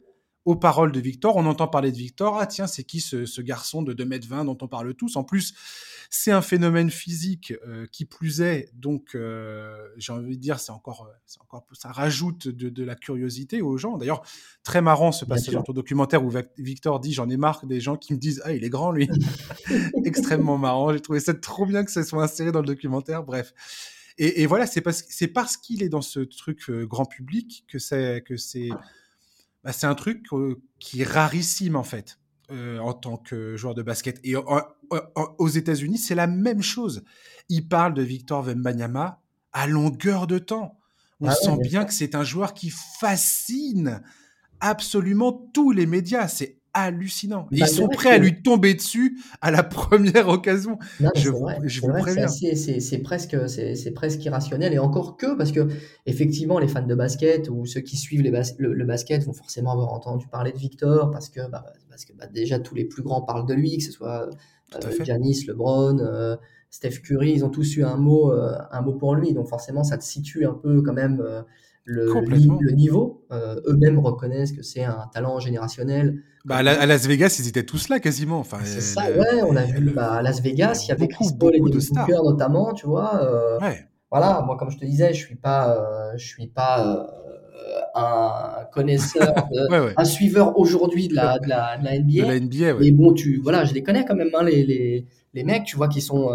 Speaker 1: aux paroles de Victor. On entend parler de Victor. Ah tiens, c'est qui ce, ce, garçon de 2m20 dont on parle tous? En plus, c'est un phénomène physique euh, qui plus est, donc euh, j'ai envie de dire, c'est encore, euh, encore, ça rajoute de, la curiosité aux gens. D'ailleurs, très marrant ce passage dans ton documentaire où Victor dit, j'en ai marre des gens qui me disent, ah il est grand lui, <laughs> extrêmement marrant. J'ai trouvé ça trop bien que ça soit inséré dans le documentaire. Bref. Et, voilà, c'est parce, c'est parce qu'il est dans ce truc grand public que c'est que c'est bah, c'est un truc qui est rarissime en fait. Euh, en tant que joueur de basket. Et aux États-Unis, c'est la même chose. Il parle de Victor Wembanyama à longueur de temps. On ah sent bien que c'est un joueur qui fascine absolument tous les médias. C'est hallucinant.
Speaker 2: Bah,
Speaker 1: ils sont prêts à lui tomber dessus à la <laughs> première occasion.
Speaker 2: Non,
Speaker 1: Je vous-
Speaker 2: vrai,
Speaker 1: je
Speaker 2: c'est
Speaker 1: vous
Speaker 2: vrai que c'est
Speaker 1: préviens.
Speaker 2: c'est presque, c'est presque irrationnel et encore que parce que effectivement les fans de basket ou ceux qui suivent les bas- le, le basket vont forcément avoir entendu parler de Victor parce que bah, parce que bah, déjà tous les plus grands parlent de lui, que ce soit euh. Giannis, LeBron, euh, Steph Curry, ils ont tous eu un mot euh, un mot pour lui, donc forcément ça te situe un peu quand même euh, le, niveau. Euh, Eux-mêmes reconnaissent que c'est un talent générationnel.
Speaker 1: Bah, à, la- à Las Vegas, ils étaient tous là quasiment. Enfin,
Speaker 2: C'est
Speaker 1: euh,
Speaker 2: ça,
Speaker 1: le-
Speaker 2: ouais, on a vu bah, à Las Vegas, il y avait
Speaker 1: Beaucoup,
Speaker 2: Chris Paul et
Speaker 1: beaucoup de.
Speaker 2: Booker notamment, tu vois. euh,
Speaker 1: Ouais.
Speaker 2: voilà, moi comme je te disais, je suis pas, euh, je suis pas un connaisseur, <laughs> de-
Speaker 1: Ouais, ouais.
Speaker 2: un suiveur aujourd'hui de la, de la, de la
Speaker 1: De
Speaker 2: NBA.
Speaker 1: la NBA, ouais.
Speaker 2: Mais bon, tu, voilà, je les connais quand même, hein, les, les, les mecs, tu vois, qui sont,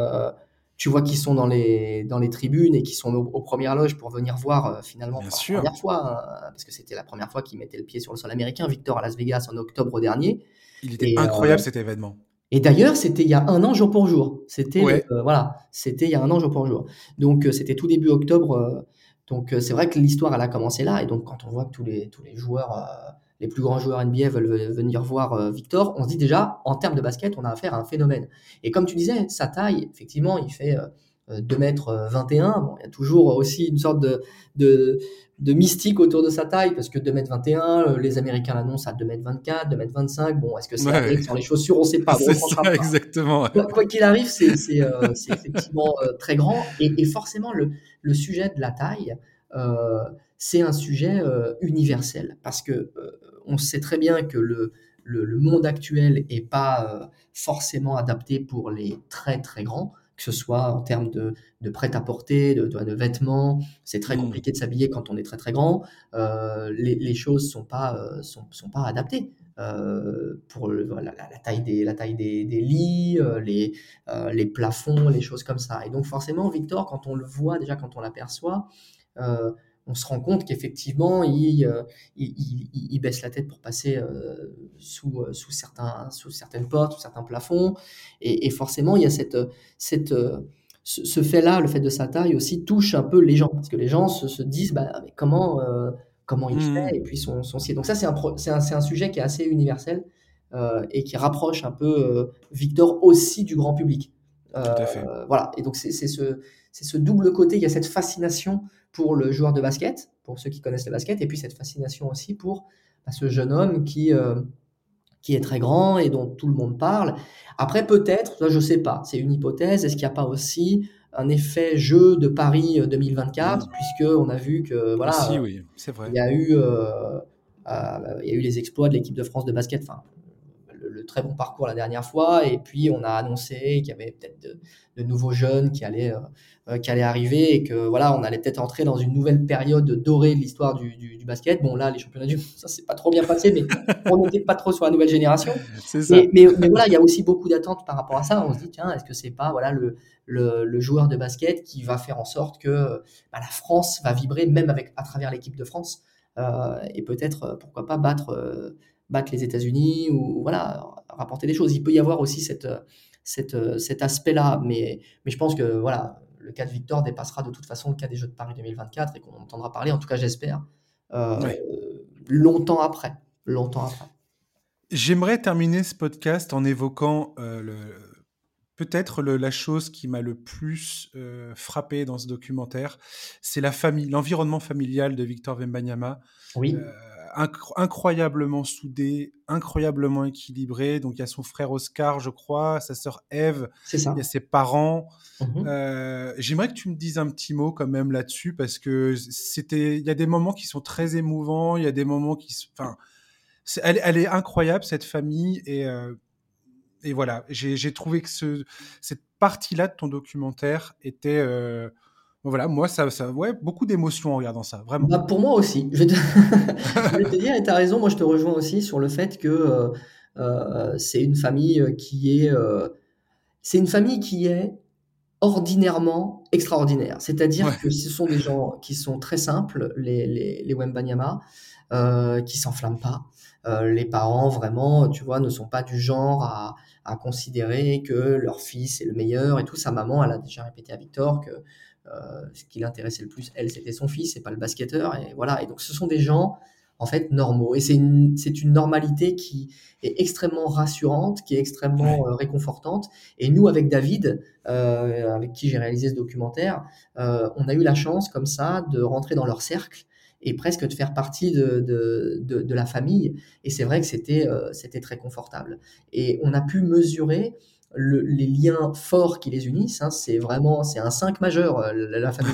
Speaker 2: tu vois, qui sont dans les, dans les tribunes et qui sont aux, aux premières loges pour venir voir euh, finalement
Speaker 1: Bien
Speaker 2: pour
Speaker 1: sûr.
Speaker 2: la première fois, hein, parce que c'était la première fois qu'il mettait le pied sur le sol américain, Victor à Las Vegas en octobre dernier.
Speaker 1: Il était
Speaker 2: Et, euh,
Speaker 1: incroyable cet événement.
Speaker 2: Et d'ailleurs, c'était il y a un an jour pour jour. C'était
Speaker 1: Ouais.
Speaker 2: euh, voilà, c'était il y a un an jour pour jour. Donc c'était tout début octobre. donc c'est vrai que l'histoire elle a commencé là. Et donc quand on voit que tous les tous les joueurs, les plus grands joueurs NBA veulent ve- venir voir euh, Victor, on se dit déjà en termes de basket, on a affaire à un phénomène. Et comme tu disais, sa taille, effectivement, il fait euh, 2 mètres 21. Bon, il y a toujours aussi une sorte de, de, de mystique autour de sa taille, parce que 2 mètres 21, euh, les Américains l'annoncent à 2 mètres 24, 2 mètres 25. Bon, est-ce que c'est
Speaker 1: Ouais.
Speaker 2: sans les chaussures, on sait pas. Bon,
Speaker 1: ça, exactement.
Speaker 2: Quoi quoi qu'il arrive, c'est euh, effectivement euh, très grand. Et, et forcément, le, le sujet de la taille, euh, c'est un sujet euh, universel. Parce que euh, on sait très bien que le, le, le monde actuel n'est pas euh, forcément adapté pour les très très grands, que ce soit en termes de, de prêt-à-porter, de, de, de vêtements. C'est très
Speaker 1: Mm.
Speaker 2: compliqué de s'habiller quand on est très très grand. Euh, les, les choses sont pas euh, sont, sont pas adaptées. Euh, pour le- la, la taille des la taille des, des lits, les les plafonds, les choses comme ça. Et donc forcément, Victor, quand on le voit déjà, quand on l'aperçoit, on se rend compte qu'effectivement, il, euh, la tête pour passer euh, sous, euh, sous, certains, sous certaines portes, sous certains plafonds. Et, et forcément, il y a cette, cette, euh, ce, ce fait-là, le fait de sa taille aussi, touche un peu les gens. Parce que les gens se, se disent, bah, mais comment, euh, comment il
Speaker 1: Mhm.
Speaker 2: fait? Et puis son, son. Donc ça, c'est un, un, c'est un sujet qui est assez universel et qui rapproche un peu Victor aussi du grand public.
Speaker 1: Tout à fait.
Speaker 2: Voilà. Et donc c'est c'est ce, c'est ce double côté. Il y a cette fascination pour le joueur de basket, pour ceux qui connaissent le basket, et puis cette fascination aussi pour bah, ce jeune homme qui, euh, qui est très grand et dont tout le monde parle. Après, peut-être, je sais pas, c'est une hypothèse, est-ce qu'il n'y a pas aussi un effet jeu de Paris euh, 2024,
Speaker 1: Mm.
Speaker 2: puisque on a vu que voilà, euh,
Speaker 1: oui, vrai.
Speaker 2: il y a eu, euh, euh, il y a eu les exploits de l'équipe de France de basket, enfin très bon parcours la dernière fois, et puis on a annoncé qu'il y avait peut-être de, de nouveaux jeunes qui allaient, euh, euh, qui allaient arriver et que voilà, on allait peut-être entrer dans une nouvelle période dorée de l'histoire du, du- du basket. Bon là, les championnats du monde, ça c'est pas trop bien passé, mais <laughs> on n'était pas trop sur la nouvelle génération.
Speaker 1: Ça.
Speaker 2: Mais, mais, mais voilà, il y a aussi beaucoup d'attentes par rapport à ça. On se dit, tiens, est-ce que c'est pas voilà, le, le, le joueur de basket qui va faire en sorte que bah, la France va vibrer, même avec, à travers l'équipe de France, euh, et peut-être, euh, pourquoi pas, battre, euh, battre les États-Unis ou voilà, rapporter des choses. Il peut y avoir aussi cette, euh, cette, euh, cet aspect-là, mais, mais je pense que voilà, le cas de Victor dépassera de toute façon le cas des Jeux de Paris 2024 et qu'on en entendra parler, en tout cas j'espère, euh, longtemps après. Longtemps après.
Speaker 1: J'aimerais terminer ce podcast en évoquant euh, le, peut-être la chose qui m'a le plus euh, frappé dans ce documentaire, c'est la famille, l'environnement familial de Victor Wembanyama,
Speaker 2: Oui,
Speaker 1: euh, incroyablement soudé, incroyablement équilibré. Donc il y a son frère Oscar, je crois, sa sœur Eve, il y a ses parents.
Speaker 2: Mhm.
Speaker 1: Euh, J'aimerais que tu me dises un petit mot quand même là-dessus parce que c'était, il y a des moments qui sont très émouvants, il y a des moments qui, enfin, elle, elle est incroyable cette famille et euh, et voilà, j'ai trouvé que ce, cette partie-là de ton documentaire était, euh, voilà, moi ça, ça, ouais, beaucoup d'émotions en regardant ça, vraiment.
Speaker 2: Bah, pour moi aussi. Je vais te, <laughs> je vais te dire, et tu as raison, moi je te rejoins aussi sur le fait que euh, euh, c'est une famille qui est, euh, c'est une famille qui est ordinairement extraordinaire. C'est-à-dire
Speaker 1: Ouais.
Speaker 2: que ce sont des gens qui sont très simples, les, les, les Wembanyama, euh, qui s'enflamment pas. Euh, les parents, vraiment, tu vois, ne sont pas du genre à, à considérer que leur fils est le meilleur et tout. Sa maman, elle a déjà répété à Victor que euh, ce qui l'intéressait le plus, elle, c'était son fils, c'est pas le basketteur. Et voilà. Et donc, ce sont des gens en fait normaux. Et c'est une, une normalité qui est extrêmement rassurante, qui est extrêmement euh, réconfortante. Et nous, avec David, euh, avec qui j'ai réalisé ce documentaire, euh, on a eu la chance comme ça de rentrer dans leur cercle et presque de faire partie de, de, de, de la famille. Et c'est vrai que c'était euh, c'était très confortable. Et on a pu mesurer le, les liens forts qui les unissent. Hein, c'est vraiment c'est un 5 majeur, euh, la, la famille.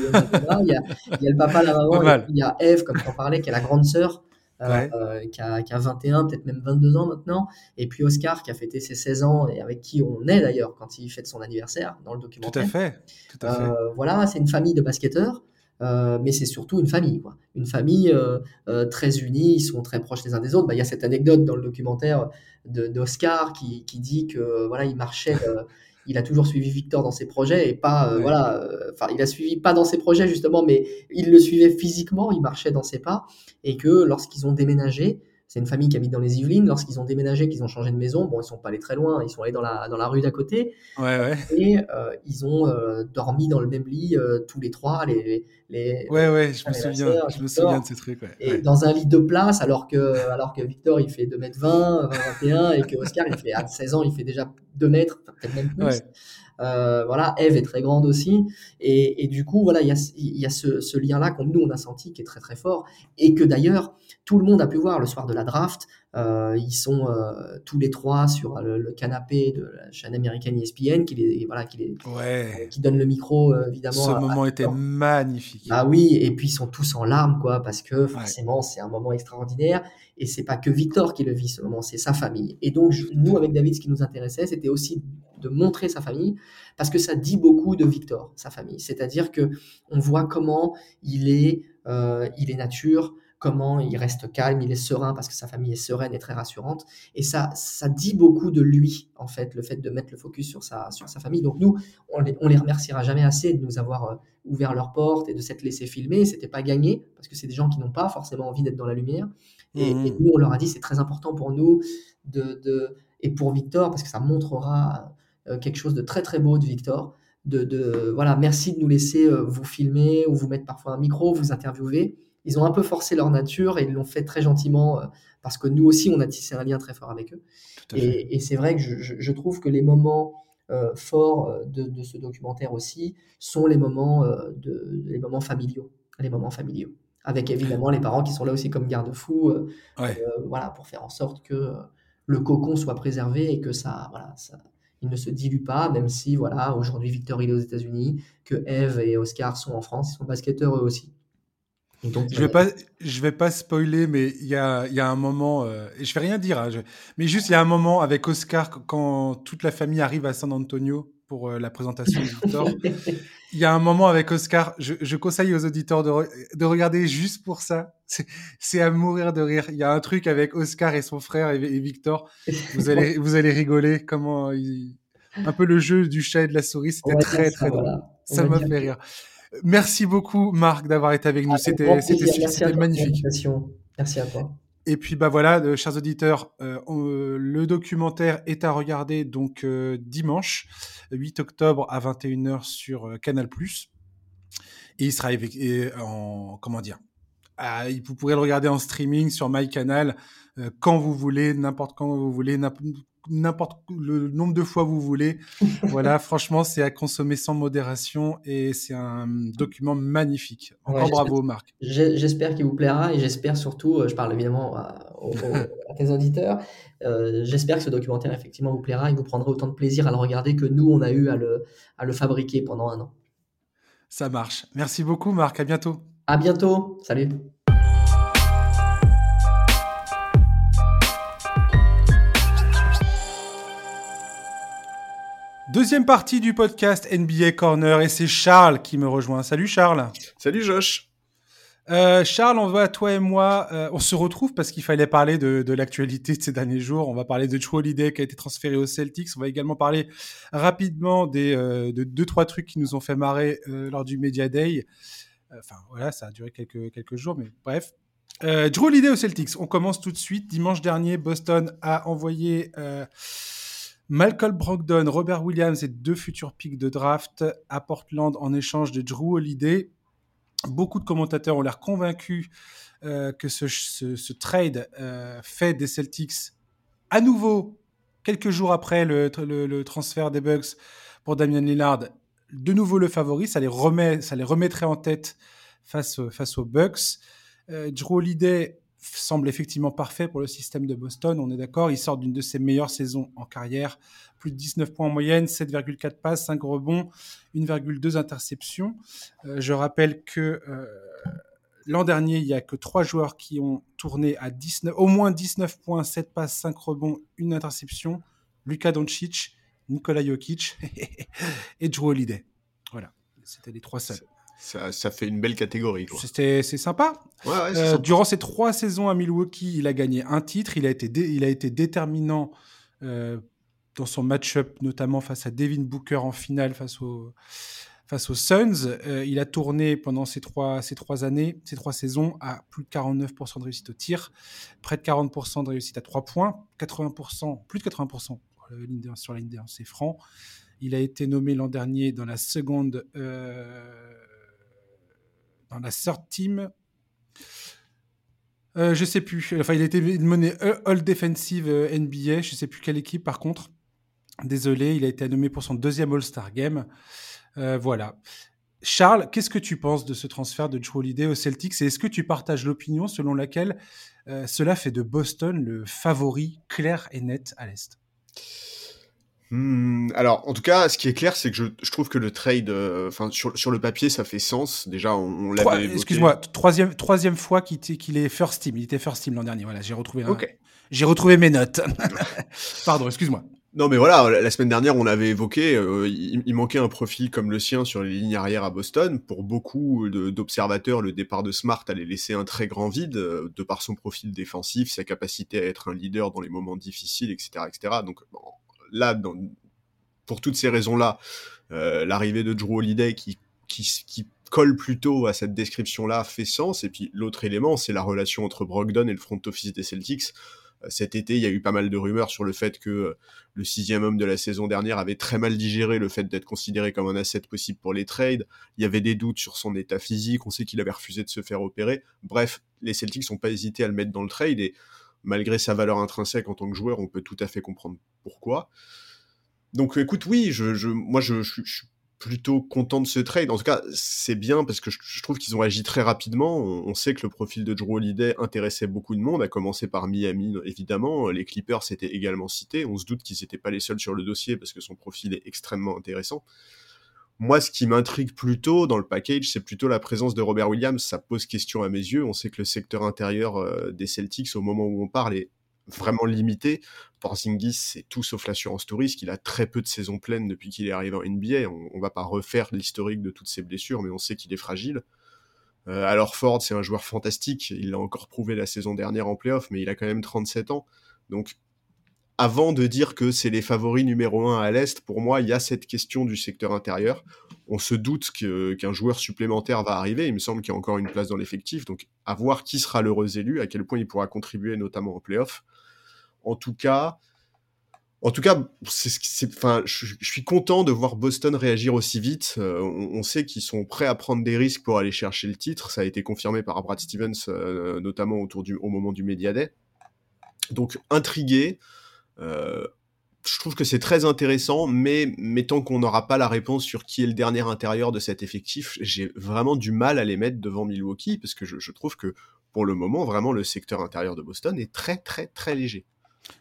Speaker 2: il, y a, il y a le papa, la maman, il y a Eve, comme tu en parlais, qui est la grande sœur. Euh,
Speaker 1: Ouais.
Speaker 2: euh, qui, a, qui a 21, peut-être même 22 ans maintenant, et puis Oscar qui a fêté ses 16 ans et avec qui on est d'ailleurs quand il fête son anniversaire dans le
Speaker 1: Tout à
Speaker 2: documentaire.
Speaker 1: fait. Tout à fait.
Speaker 2: Euh, voilà, c'est une famille de basketteurs, euh, mais c'est surtout une famille, quoi. Une famille euh, euh, très unie, ils sont très proches les uns des autres. Bah, Il y a cette anecdote dans le documentaire d'Oscar qui, qui dit que voilà, il marchait, <laughs> il a toujours suivi Victor dans ses projets et pas,
Speaker 1: Ouais.
Speaker 2: voilà, enfin, il a suivi pas dans ses projets justement, mais il le suivait physiquement, il marchait dans ses pas, et que lorsqu'ils ont déménagé, c'est une famille qui habite dans les Yvelines. Lorsqu'ils ont déménagé, qu'ils ont changé de maison, bon, ils sont pas allés très loin, ils sont allés dans la, dans la rue d'à côté,
Speaker 1: Ouais, ouais.
Speaker 2: et euh, ils ont euh, dormi dans le même lit euh, tous les trois, les, les,
Speaker 1: Ouais, ouais, je me souviens.
Speaker 2: sœur,
Speaker 1: Je me souviens de ces trucs. Ouais.
Speaker 2: et
Speaker 1: Ouais.
Speaker 2: dans un lit de place, alors que, alors que Victor il fait 2m20, 21, et que Oscar il fait à 16 ans, il fait déjà 2 mètres, peut-être même plus. Euh, voilà, Eve est très grande aussi, et, et du coup voilà, il y a, y a ce, ce lien-là qu'on nous on a senti qui est très très fort, et que d'ailleurs tout le monde a pu voir le soir de la draft. Euh, ils sont euh, tous les trois sur le, le canapé de la chaîne américaine ESPN qui les voilà qui les
Speaker 1: Ouais.
Speaker 2: qui donne le micro évidemment
Speaker 1: Ce
Speaker 2: à- à
Speaker 1: moment était magnifique.
Speaker 2: Ah oui, et puis ils sont tous en larmes, quoi, parce que forcément c'est un moment extraordinaire. Et c'est pas que Victor qui le vit ce moment, c'est sa famille. Et donc je- nous, avec David, ce qui nous intéressait, c'était aussi de montrer sa famille, parce que ça dit beaucoup de Victor, sa famille. C'est-à-dire que on voit comment il est, euh, il est nature, comment il reste calme, il est serein parce que sa famille est sereine et très rassurante. Et ça, ça dit beaucoup de lui, en fait, le fait de mettre le focus sur sa, sur sa famille. Donc nous, on les, on les remerciera jamais assez de nous avoir euh, ouvert leurs portes et de s'être laissé filmer. C'était pas gagné parce que c'est des gens qui n'ont pas forcément envie d'être dans la lumière. Et,
Speaker 1: Mhm.
Speaker 2: et nous, on leur a dit c'est très important pour nous de, de- et pour Victor parce que ça montrera quelque chose de très très beau de Victor. De, de- voilà, merci de nous laisser euh, vous filmer ou vous mettre parfois un micro, vous interviewer. Ils ont un peu forcé leur nature et ils l'ont fait très gentiment euh, parce que nous aussi on a tissé un lien très fort avec eux. Et, et c'est vrai que je, je- je trouve que les moments euh, forts euh, de, de ce documentaire aussi sont les moments, euh, de, les moments familiaux. Les moments familiaux. Avec évidemment les parents qui sont là aussi comme garde-fous, euh,
Speaker 1: Ouais.
Speaker 2: euh, voilà, pour faire en sorte que euh, le cocon soit préservé et que ça, voilà, ça, il ne se dilue pas, même si, voilà, aujourd'hui Victor il est aux États-Unis, que Eve et Oscar sont en France, ils sont basketteurs eux aussi. Donc,
Speaker 1: Je vais pas, je vais pas spoiler, mais il y a, il y a un moment, euh, et je vais rien dire, hein, je- mais juste il y a un moment avec Oscar qu- quand toute la famille arrive à San Antonio pour euh, la présentation de Victor. Il y a un moment avec Oscar, je, je conseille aux auditeurs de, re- de regarder juste pour ça. C'est- à mourir de rire. Il y a un truc avec Oscar et son frère et, et Victor. Vous allez, <laughs> vous allez rigoler. Comment il... un peu le jeu du chat et de la souris, c'était très très drôle.
Speaker 2: voilà.
Speaker 1: Ça m'a fait rire. Merci beaucoup Marc d'avoir été avec nous.
Speaker 2: Avec
Speaker 1: C'était magnifique.
Speaker 2: Merci à toi.
Speaker 1: Et puis bah voilà, euh, chers auditeurs, euh, euh, le documentaire est à regarder donc dimanche 8 octobre à 21h sur Canal+. Et il sera et en comment dire ah, Vous pourrez le regarder en streaming sur MyCanal quand vous voulez, n'importe quand vous voulez, n'importe le nombre de fois vous voulez. <laughs> voilà, franchement, c'est à consommer sans modération et c'est un document magnifique. Encore
Speaker 2: Ouais,
Speaker 1: bravo, Marc.
Speaker 2: J'espère qu'il vous plaira et j'espère surtout, euh, je parle évidemment à, aux- aux- à tes auditeurs, euh, j'espère que ce documentaire effectivement vous plaira et que vous prendrez autant de plaisir à le regarder que nous on a eu à le, à le fabriquer pendant un an.
Speaker 1: Ça marche. Merci beaucoup, Marc. À bientôt.
Speaker 2: À bientôt, salut.
Speaker 1: Deuxième partie du podcast NBA Corner et c'est Charles qui me rejoint. Salut Charles.
Speaker 3: Salut Josh.
Speaker 1: Euh, Charles, on va, toi et moi, euh, on se retrouve parce qu'il fallait parler de, de l'actualité de ces derniers jours. On va parler de Drew Holiday qui a été transféré aux Celtics. On va également parler rapidement des, euh, de deux, trois trucs qui nous ont fait marrer lors du Media Day. Enfin, voilà, ça a duré quelques, quelques jours, mais bref. Drew Holiday aux Celtics. On commence tout de suite. Dimanche dernier, Boston a envoyé Malcolm Brogdon, Robert Williams et deux futurs picks de draft à Portland en échange de Drew Holiday. Beaucoup de commentateurs ont l'air convaincus que ce, trade fait des Celtics à nouveau, quelques jours après le, transfert des Bucks pour Damian Lillard, de nouveau le favori. Ça les, remet, ça les remettrait en tête face, face aux Bucks. Drew Holiday semble effectivement parfait pour le système de Boston, on est d'accord. Il sort d'une de ses meilleures saisons en carrière. Plus de 19 points en moyenne, 7,4 passes, 5 rebonds, 1,2 interceptions. Euh, je rappelle que euh, l'an dernier, il n'y a que 3 joueurs qui ont tourné à 19, au moins 19 points, 7 passes, 5 rebonds, 1 interception. Luka Doncic, Nikola Jokic <laughs> et Drew Holiday. Voilà, c'était les trois seuls.
Speaker 3: Ça, fait une belle catégorie.
Speaker 1: C'est sympa. Euh, durant ces trois saisons à Milwaukee, il a gagné un titre. Il a été, il a été déterminant euh, dans son match-up, notamment face à Devin Booker en finale face, au, face aux Suns. Euh, il a tourné pendant ces trois, ces trois années, ces trois saisons, à plus de 49% de réussite au tir, près de 40% de réussite à 3 points, 80%, plus de 80% sur la ligne c'est franc. Il a été nommé l'an dernier dans la seconde la third team. Euh, je sais plus. Enfin, il a été mené All Defensive euh, NBA. Je sais plus quelle équipe, par contre. Désolé, il a été nommé pour son deuxième All-Star Game. Euh, voilà. Charles, qu'est-ce que tu penses de ce transfert de Drew Holiday au Celtics et est-ce que tu partages l'opinion selon laquelle euh, cela fait de Boston le favori clair et net à l'Est?
Speaker 3: Hmm, alors, en tout cas, ce qui est clair, c'est que je, je, trouve que le trade, euh, enfin, sur, sur, le papier, ça fait sens. Déjà, on, on l'avait.
Speaker 1: Excuse-moi, troisième, troisième fois qu'il est first team. Il était first team l'an dernier. Voilà, j'ai retrouvé. J'ai retrouvé mes notes. <laughs> Pardon, excuse-moi.
Speaker 3: Non, mais voilà, la semaine dernière, on avait évoqué, euh, il, manquait un profil comme le sien sur les lignes arrière à Boston. Pour beaucoup d'observateurs, le départ de Smart allait laisser un très grand vide, euh, de par son profil défensif, sa capacité à être un leader dans les moments difficiles, etc., etc. Donc, là, pour toutes ces raisons-là, euh, l'arrivée de Drew Holiday qui, qui, colle plutôt à cette description-là fait sens. Et puis l'autre élément, c'est la relation entre Brogdon et le front office des Celtics. Euh, cet été, il y a eu pas mal de rumeurs sur le fait que euh, le sixième homme de la saison dernière avait très mal digéré le fait d'être considéré comme un asset possible pour les trades. Il y avait des doutes sur son état physique. On sait qu'il avait refusé de se faire opérer. Bref, les Celtics n'ont pas hésité à le mettre dans le trade et malgré sa valeur intrinsèque en tant que joueur, on peut tout à fait comprendre pourquoi. Donc écoute, oui, je, moi je, suis plutôt content de ce trade. En tout cas, c'est bien parce que je, trouve qu'ils ont agi très rapidement. On, sait que le profil de Drew Holiday intéressait beaucoup de monde, à commencer par Miami évidemment. Les Clippers s'étaient également cités. On se doute qu'ils n'étaient pas les seuls sur le dossier parce que son profil est extrêmement intéressant. Moi, ce qui m'intrigue plutôt dans le package, c'est plutôt la présence de Robert Williams. Ça pose question à mes yeux. On sait que le secteur intérieur euh, des Celtics, au moment où on parle, est vraiment limité. Porzingis, c'est tout sauf l'assurance touriste. Il a très peu de saisons pleines depuis qu'il est arrivé en NBA. On, on va pas refaire l'historique de toutes ses blessures, mais on sait qu'il est fragile. Euh, alors Ford, c'est un joueur fantastique. Il l'a encore prouvé la saison dernière en playoff, mais il a quand même 37 ans. Donc avant de dire que c'est les favoris numéro un à l'Est, pour moi, il y a cette question du secteur intérieur. On se doute qu'un joueur supplémentaire va arriver. Il me semble qu'il y a encore une place dans l'effectif. Donc, à voir qui sera l'heureux élu, à quel point il pourra contribuer, notamment en playoff. En tout cas, en tout cas, enfin, je, suis content de voir Boston réagir aussi vite. Euh, on, sait qu'ils sont prêts à prendre des risques pour aller chercher le titre. Ça a été confirmé par Brad Stevens, euh, notamment autour du, au moment du Media Day. Donc, intrigué. Euh, je trouve que c'est très intéressant, mais, mais tant qu'on n'aura pas la réponse sur qui est le dernier intérieur de cet effectif, j'ai vraiment du mal à les mettre devant Milwaukee, parce que je, trouve que pour le moment, vraiment, le secteur intérieur de Boston est très, très, très léger.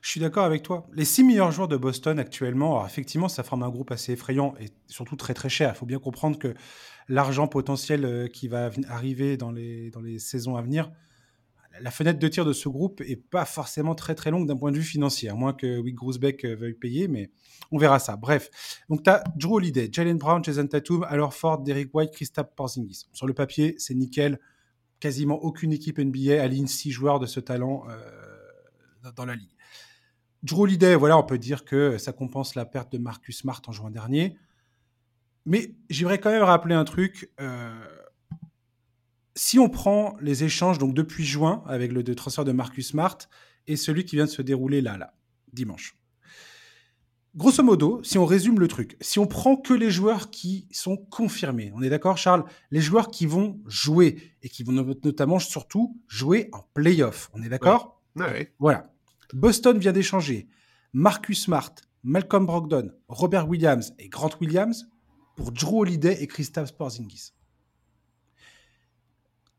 Speaker 1: Je suis d'accord avec toi. Les six meilleurs joueurs de Boston actuellement, alors effectivement, ça forme un groupe assez effrayant et surtout très très cher. Il faut bien comprendre que l'argent potentiel euh, qui va arriver dans les, dans les saisons à venir, la fenêtre de tir de ce groupe est pas forcément très très longue d'un point de vue financier, à moins que Wick Grousbeck euh, veuille payer, mais on verra ça. Bref, donc tu as Drew Holiday, Jalen Brown, Jason Tatum, alors Ford, Derek White, Christophe Porzingis. Sur le papier, c'est nickel. Quasiment aucune équipe NBA aligne six joueurs de ce talent euh, dans la ligue. Drew Holiday, voilà, on peut dire que ça compense la perte de Marcus Smart en juin dernier. Mais j'aimerais quand même rappeler un truc. Euh, si on prend les échanges donc depuis juin avec le, transfert de, transfert de Marcus Smart et celui qui vient de se dérouler là, là, dimanche. grosso modo, si on résume le truc, si on prend que les joueurs qui sont confirmés, on est d'accord, Charles? Les joueurs qui vont jouer et qui vont notamment, surtout, jouer en playoff. On est d'accord?
Speaker 3: Ouais.
Speaker 1: Voilà. Boston vient d'échanger Marcus Smart, Malcolm Brogdon, Robert Williams et Grant Williams pour Drew Holiday et Kristaps Porzingis.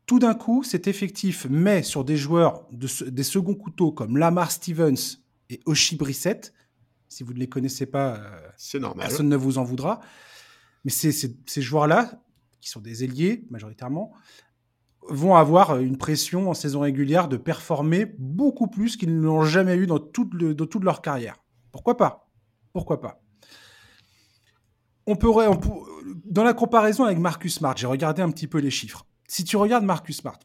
Speaker 1: Tout d'un coup, cet effectif met sur des joueurs des seconds couteaux comme Lamar Stevens et Oshi Brissett. Si vous ne les connaissez pas,
Speaker 3: euh, normal.
Speaker 1: personne ne vous en voudra. Mais ces joueurs-là, qui sont des ailiers majoritairement, vont avoir une pression en saison régulière de performer beaucoup plus qu'ils ne l'ont jamais eu dans toute, dans toute leur carrière. Pourquoi pas? Pourquoi pas? On pourrait, dans la comparaison avec Marcus Smart, j'ai regardé un petit peu les chiffres. Si tu regardes Marcus Smart,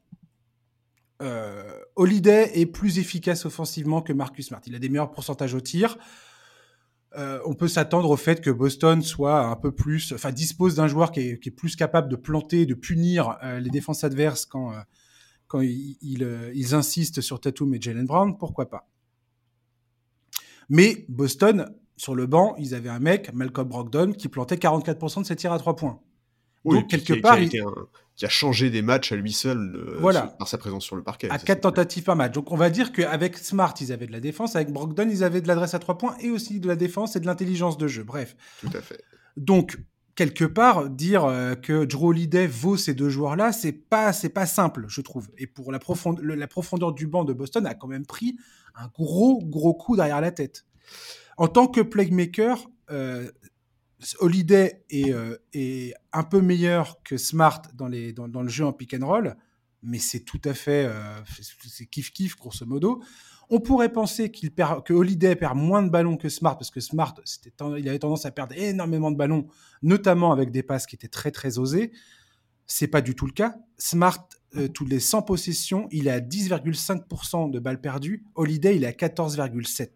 Speaker 1: euh, Holiday est plus efficace offensivement que Marcus Smart. Il a des meilleurs pourcentages au tir. Euh, on peut s'attendre au fait que Boston soit un peu plus, enfin dispose d'un joueur qui est, plus capable de planter, de punir euh, les défenses adverses quand, ils insistent sur Tatum et Jalen Brown. Pourquoi pas? Mais Boston sur le banc, ils avaient un mec, Malcolm Brogdon, qui plantait 44% de ses tirs à 3 points.
Speaker 3: Donc, quelque part. Qui a, qui a, changé des matchs à lui seul euh, par sa présence sur le parquet.
Speaker 1: À 4 tentatives par match. Donc, on va dire qu'avec Smart, ils avaient de la défense. Avec Brogdon, ils avaient de l'adresse à 3 points et aussi de la défense et de l'intelligence de jeu. Bref.
Speaker 3: Tout à fait.
Speaker 1: Donc, quelque part, dire euh, que Drew Holiday vaut ces deux joueurs-là, c'est pas, c'est pas simple, je trouve. Et pour la, profondeur, la profondeur du banc de Boston a quand même pris un gros, gros coup derrière la tête. En tant que playmaker, euh, Holiday euh, est, un peu meilleur que Smart dans, le jeu en pick and roll, mais c'est tout à fait euh, kiff kiff grosso modo. On pourrait penser que Holiday perd moins de ballons que Smart parce que Smart il avait tendance à perdre énormément de ballons, notamment avec des passes qui étaient très très osées. C'est pas du tout le cas. Smart, toutes les 100 possessions, il est à 10,5% de balles perdues. Holiday, il est à 14,7%.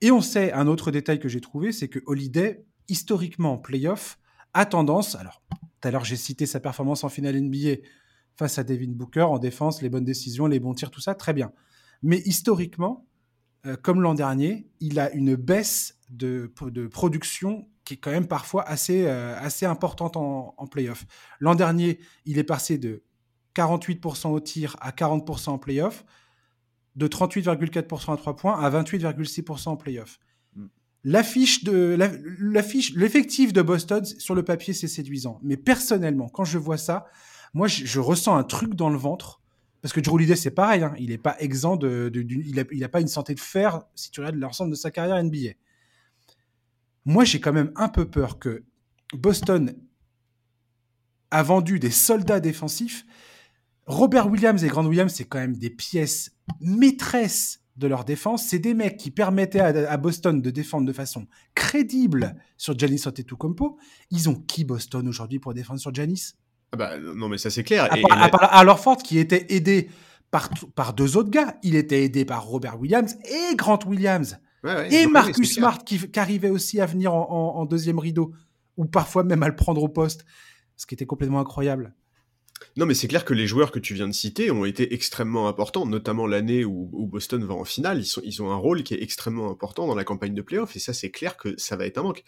Speaker 1: Et on sait, un autre détail que j'ai trouvé, c'est que Holiday, historiquement en playoff, a tendance, alors tout à l'heure j'ai cité sa performance en finale NBA face à Devin Booker en défense, les bonnes décisions, les bons tirs, tout ça, très bien. Mais historiquement, euh, comme l'an dernier, il a une baisse de, production qui est quand même parfois assez, euh, assez importante en, en playoff. L'an dernier, il est passé de 48% au tir à 40% en playoff de 38,4% à 3 points à 28,6% en playoff. L'affiche de l'affiche l'effectif de Boston sur le papier c'est séduisant, mais personnellement quand je vois ça, moi je, ressens un truc dans le ventre. Parce que Drew Holiday c'est pareil, hein, il n'est pas exempt de, il, a, pas une santé de fer si tu regardes l'ensemble de sa carrière NBA. Moi j'ai quand même un peu peur que Boston a vendu des soldats défensifs. Robert Williams et Grant Williams, c'est quand même des pièces maîtresses de leur défense. C'est des mecs qui permettaient à, Boston de défendre de façon crédible sur Giannis Antetokounmpo. Ils ont qui Boston aujourd'hui pour défendre sur Giannis?
Speaker 3: Ah bah, Non, mais ça c'est clair.
Speaker 1: À, part, Ford qui était aidé par, par deux autres gars. Il était aidé par Robert Williams et Grant Williams. et Marcus Smart qui, arrivait aussi à venir en deuxième rideau ou parfois même à le prendre au poste, ce qui était complètement incroyable.
Speaker 3: Non, mais c'est clair que les joueurs que tu viens de citer ont été extrêmement importants, notamment l'année où, Boston va en finale. Ils, sont, ils ont un rôle qui est extrêmement important dans la campagne de playoff, et ça, c'est clair que ça va être un manque.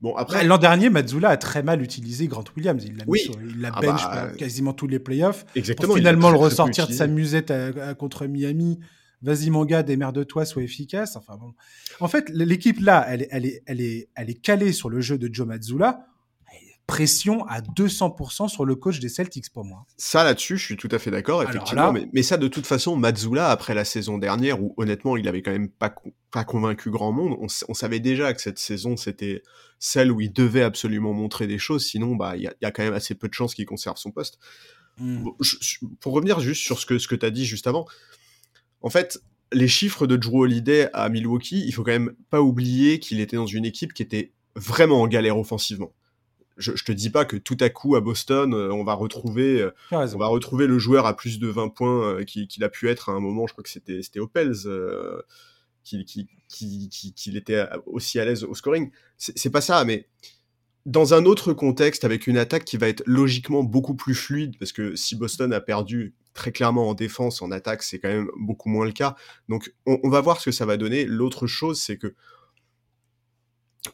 Speaker 1: Bon, après. L'an dernier, Mazzula a très mal utilisé Grant Williams. Il l'a oui. ah bench bah, quasiment tous les playoffs.
Speaker 3: Exactement.
Speaker 1: Pour finalement le ressortir de sa musette contre Miami. Vas-y, mon gars, démerde-toi, sois efficace. Enfin bon. En fait, l'équipe là, elle, elle, est, elle, est, elle est calée sur le jeu de Joe Mazzula pression à 200% sur le coach des Celtics pour moi.
Speaker 3: Ça là-dessus, je suis tout à fait d'accord, effectivement. mais, ça, de toute façon, Mazzula, après la saison dernière, où honnêtement, il avait quand même pas, pas convaincu grand monde, on, savait déjà que cette saison, c'était celle où il devait absolument montrer des choses, sinon, bah, il y, a quand même assez peu de chances qu'il conserve son poste. Hmm. pour revenir juste sur ce que, ce que tu as dit juste avant, en fait, les chiffres de Drew Holiday à Milwaukee, il faut quand même pas oublier qu'il était dans une équipe qui était vraiment en galère offensivement je, je te dis pas que tout à coup à Boston, euh, on va retrouver, euh, on va retrouver le joueur à plus de 20 points euh, qu'il a pu être à un moment. Je crois que c'était c'était Opels qu'il qui, qui, était aussi à l'aise au scoring. C'est pas ça, mais dans un autre contexte, avec une attaque qui va être logiquement beaucoup plus fluide, parce que si Boston a perdu très clairement en défense, en attaque, c'est quand même beaucoup moins le cas. Donc on, on, va voir ce que ça va donner. L'autre chose, c'est que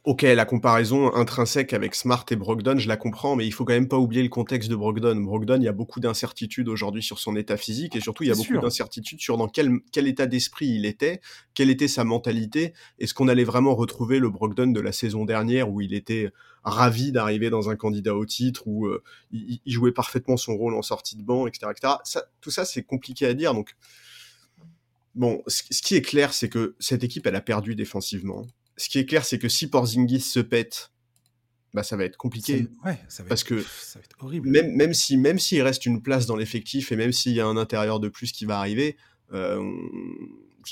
Speaker 3: Ok, la comparaison intrinsèque avec Smart et Brogdon, je la comprends, mais il faut quand même pas oublier le contexte de Brogdon. Brogdon, il y a beaucoup d'incertitudes aujourd'hui sur son état physique et surtout il y a beaucoup d'incertitudes sur dans quel, quel état d'esprit il était, quelle était sa mentalité. Est-ce qu'on allait vraiment retrouver le Brogdon de la saison dernière où il était ravi d'arriver dans un candidat au titre, où euh, il, jouait parfaitement son rôle en sortie de banc, etc. etc. Ça, tout ça, c'est compliqué à dire. Donc, bon, ce qui est clair, c'est que cette équipe, elle a perdu défensivement ce qui est clair, c'est que si Porzingis se pète, bah ça va être compliqué.
Speaker 1: Ouais, ça va
Speaker 3: parce
Speaker 1: être,
Speaker 3: que
Speaker 1: ça va être horrible.
Speaker 3: Même, même si même s'il reste une place dans l'effectif et même s'il y a un intérieur de plus qui va arriver, euh,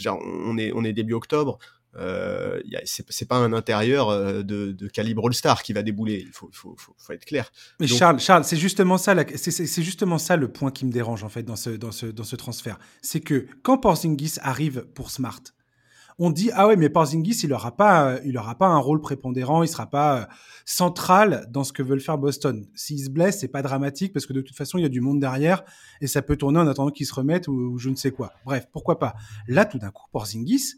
Speaker 3: on, est on est début octobre. Euh, c'est pas un intérieur euh, de, de calibre All-Star qui va débouler. Il faut, faut, faut, faut être clair.
Speaker 1: Mais Charles, Charles, c'est justement ça, c'est justement ça le point qui me dérange en fait dans ce, dans ce, dans ce transfert. C'est que quand Porzingis arrive pour Smart, on dit ah ouais mais Porzingis il aura pas il aura pas un rôle prépondérant, il sera pas euh, central dans ce que veulent faire Boston. S'il se blesse, c'est pas dramatique parce que de toute façon il y a du monde derrière et ça peut tourner en attendant qu'il se remette ou, je ne sais quoi. Bref, pourquoi pas. Là tout d'un coup Porzingis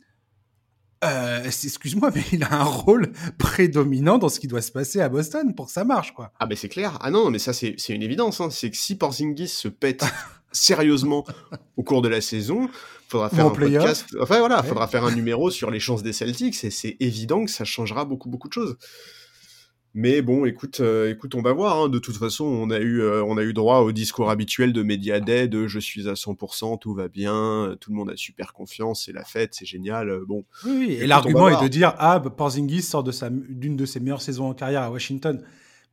Speaker 1: euh, excuse-moi, mais il a un rôle prédominant dans ce qui doit se passer à Boston pour que ça marche, quoi.
Speaker 3: Ah, ben c'est clair. Ah non, mais ça, c'est une évidence. Hein. C'est que si Porzingis se pète <laughs> sérieusement au cours de la saison, faudra faire un podcast. Enfin voilà, faudra faire un numéro sur les chances des Celtics et c'est évident que ça changera beaucoup beaucoup de choses. Mais bon, écoute, euh, écoute, on va voir. Hein. De toute façon, on a eu, euh, on a eu droit au discours habituel de Mediaday de je suis à 100%, tout va bien, tout le monde a super confiance, c'est la fête, c'est génial. Euh, bon.
Speaker 1: Oui, et l'argument est de dire ah, Porzingis sort de sa d'une de ses meilleures saisons en carrière à Washington.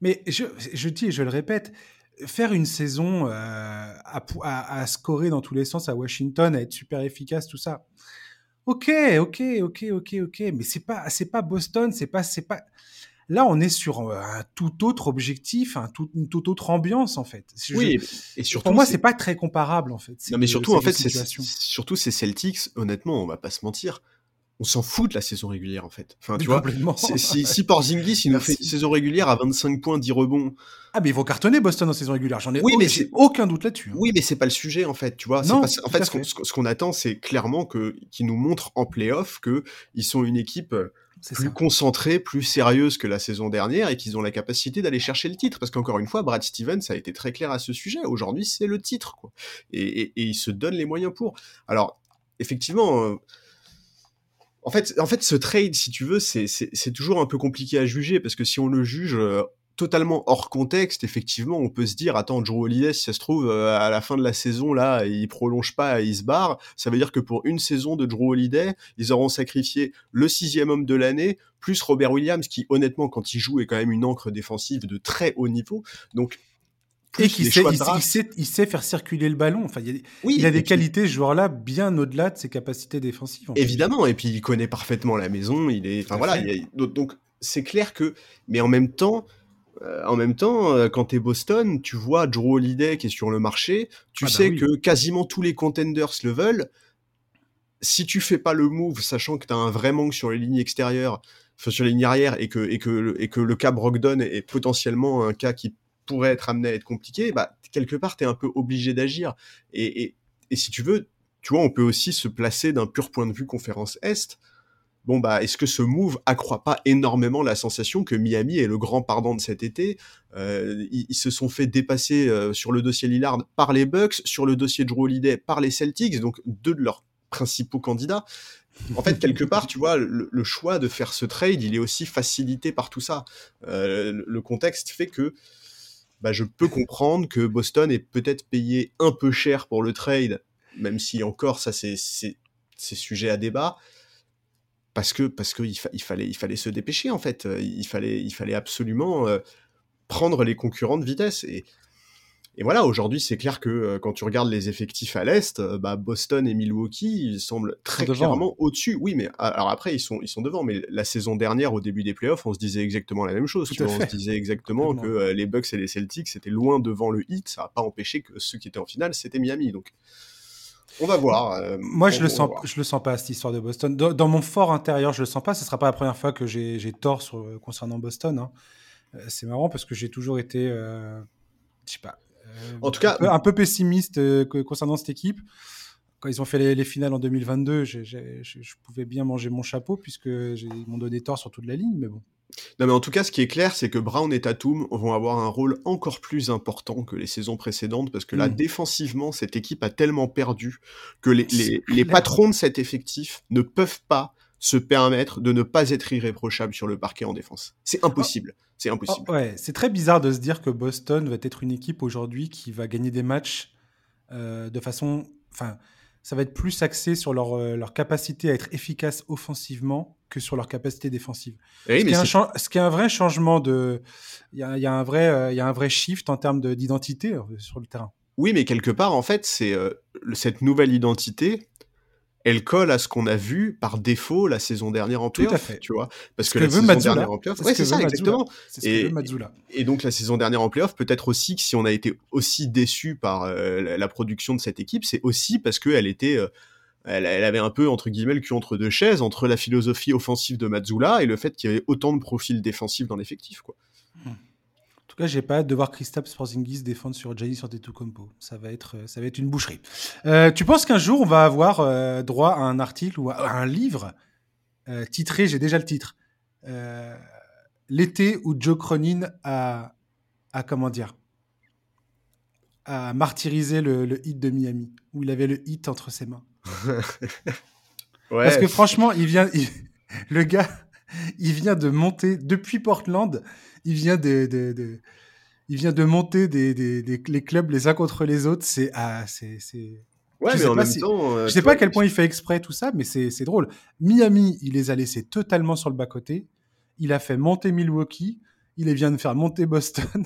Speaker 1: Mais je, je dis et je le répète, faire une saison à, à, scorer dans tous les sens à Washington, à être super efficace, tout ça. Ok, ok, ok, ok, ok, mais c'est pas, c'est pas Boston, c'est pas, c'est pas. Là, on est sur un tout autre objectif, un tout, une toute autre ambiance en fait.
Speaker 3: oui, et surtout
Speaker 1: pour moi, c'est pas très comparable en fait.
Speaker 3: Non, mais surtout en fait, c'est surtout ces Celtics. Honnêtement, on va pas se mentir. On s'en fout de la saison régulière en fait. Enfin, tu vois, si, <laughs> si Porzingis il nous fait une saison régulière à 25 points, 10 rebonds.
Speaker 1: Ah, mais ils vont cartonner Boston en saison régulière. J'en ai, oui, mais j'ai aucun doute là-dessus. Hein.
Speaker 3: Oui, mais c'est pas le sujet en fait, tu vois. Non, en fait, ce qu'on attend, c'est clairement que qu'ils nous montrent en playoff que ils sont une équipe plus concentrée, plus sérieuse que la saison dernière et qu'ils ont la capacité d'aller chercher le titre. Parce qu'encore une fois, Brad Stevens a été très clair à ce sujet. Aujourd'hui, c'est le titre, quoi. Et, et, et, il se donne les moyens pour. Alors, effectivement. Euh, en fait, en fait, ce trade, si tu veux, c'est toujours un peu compliqué à juger parce que si on le juge euh, totalement hors contexte, effectivement, on peut se dire, attends, Drew Holiday, si ça se trouve, euh, à la fin de la saison, là, il prolonge pas, il se barre. Ça veut dire que pour une saison de Drew Holiday, ils auront sacrifié le sixième homme de l'année, plus Robert Williams, qui, honnêtement, quand il joue, est quand même une encre défensive de très haut niveau. Donc,
Speaker 1: et qui sait, il, sait, il, sait, faire circuler le ballon. Enfin, il, a, oui, il a des qualités, ce joueur-là, bien au-delà de ses capacités défensives.
Speaker 3: Évidemment, et puis il connaît parfaitement la maison. Il est, enfin voilà, donc c'est clair que, mais en même temps, en même temps, euh, quand t'es Boston, tu vois Drew Holiday qui est sur le marché, tu ah bah sais que quasiment tous les contenders le veulent. Si tu fais pas le move, sachant que t'as un vrai manque sur les lignes extérieures, enfin, sur les lignes arrière, et que, et que, et que le cas Brogdon est potentiellement un cas qui pourrait être amené à être compliqué, bah, quelque part, t'es un peu obligé d'agir. Et, et, et si tu veux, tu vois, on peut aussi se placer d'un pur point de vue conférence Est bon bah est-ce que ce move accroît pas énormément la sensation que Miami est le grand pardon de cet été? Euh, ils, se sont fait dépasser euh, sur le dossier Lillard par les Bucks, sur le dossier Drew Holiday par les Celtics, donc deux de leurs principaux candidats. En fait, quelque part, tu vois, le, choix de faire ce trade, il est aussi facilité par tout ça. Euh, le contexte fait que bah, je peux comprendre que Boston ait peut-être payé un peu cher pour le trade, même si encore ça c'est sujet à débat parce que parce qu'il il fallait il fallait se dépêcher en fait. Il fallait il fallait absolument euh, prendre les concurrents de vitesse. Et et voilà aujourd'hui c'est clair que euh, quand tu regardes les effectifs à l'est euh, bah, Boston et Milwaukee ils semblent très clairement au-dessus. Oui mais alors après ils sont ils sont devant mais la saison dernière au début des playoffs on se disait exactement la même chose tu vois, on se disait exactement que les Bucks et les Celtics c'était loin devant le hit ça n'a pas empêché que ceux qui étaient en finale c'était Miami. Donc on va voir. Euh,
Speaker 1: Moi, je le sens, je le sens pas cette histoire de Boston. Dans, mon fort intérieur, je le sens pas. Ce sera pas la première fois que j'ai tort sur, concernant Boston. Hein. Euh, c'est marrant parce que j'ai toujours été, euh, je sais pas,
Speaker 3: en tout cas,
Speaker 1: un peu, pessimiste concernant cette équipe. Quand ils ont fait les, finales en 2022, je pouvais bien manger mon chapeau puisque ils m'ont donné tort sur toute la ligne, mais bon.
Speaker 3: Non, mais en tout cas, ce qui est clair, c'est que Brown et Tatum vont avoir un rôle encore plus important que les saisons précédentes, parce que là,
Speaker 1: Mm.
Speaker 3: défensivement, cette équipe a tellement perdu que les, les, les patrons de cet effectif ne peuvent pas se permettre de ne pas être irréprochables sur le parquet en défense. C'est impossible. C'est
Speaker 1: Oh,
Speaker 3: impossible.
Speaker 1: ouais, c'est très bizarre de se dire que Boston va être une équipe aujourd'hui qui va gagner des matchs euh, de façon. Enfin, ça va être plus axé sur leur, euh, leur capacité à être efficace offensivement que sur leur capacité défensive.
Speaker 3: Eh oui,
Speaker 1: ce, qui est un
Speaker 3: c'est-
Speaker 1: chan- ce qui est un vrai changement de. Il y a, il y a un vrai, euh, il y a un vrai shift en termes de- d'identité euh, sur le terrain.
Speaker 3: Oui, mais quelque part, en fait, c'est euh, cette nouvelle identité, elle colle à ce qu'on a vu par défaut la saison dernière en
Speaker 1: Tout à
Speaker 3: playoff,
Speaker 1: fait.
Speaker 3: tu vois. Parce
Speaker 1: Ce
Speaker 3: que,
Speaker 1: que
Speaker 3: la saison
Speaker 1: Mazzula.
Speaker 3: dernière en playoff,
Speaker 1: C'est
Speaker 3: ouais,
Speaker 1: ce
Speaker 3: ça,
Speaker 1: Mazzula.
Speaker 3: exactement.
Speaker 1: Ce
Speaker 3: Et-. Et donc la saison dernière en playoff, peut-être aussi que si on a été aussi déçu par euh, la, la production de cette équipe, c'est aussi parce qu'elle était, euh, elle, elle avait un peu entre guillemets le cul entre deux chaises, entre la philosophie offensive de Mazzula et le fait qu'il y avait autant de profils défensifs dans l'effectif, quoi.
Speaker 1: En tout cas, j'ai pas hâte de voir Kristaps Porzingis défendre sur Giannis Antetokounmpo. Ça va être, euh, ça va être une boucherie. Euh, tu penses qu'un jour on va avoir euh, droit à un article ou à un livre euh, titré, j'ai déjà le titre, l'été où Joe Cronin a, a comment dire, a martyrisé le, le hit de Miami, où il avait le hit entre ses mains. <laughs>
Speaker 3: Ouais.
Speaker 1: Parce que franchement, il vient, il- le gars, il vient de monter depuis Portland. Il vient il vient de monter des, des- des- les clubs les uns contre les autres. C'est, ah, c'est, c'est.
Speaker 3: ouais,
Speaker 1: je
Speaker 3: mais
Speaker 1: sais
Speaker 3: en
Speaker 1: pas
Speaker 3: même
Speaker 1: si-
Speaker 3: temps, euh,
Speaker 1: Je sais pas à quel point il fait exprès tout ça, mais c'est, c'est drôle. Miami, il les a laissés totalement sur le bas côté. Il a fait monter Milwaukee. Il vient de faire monter Boston.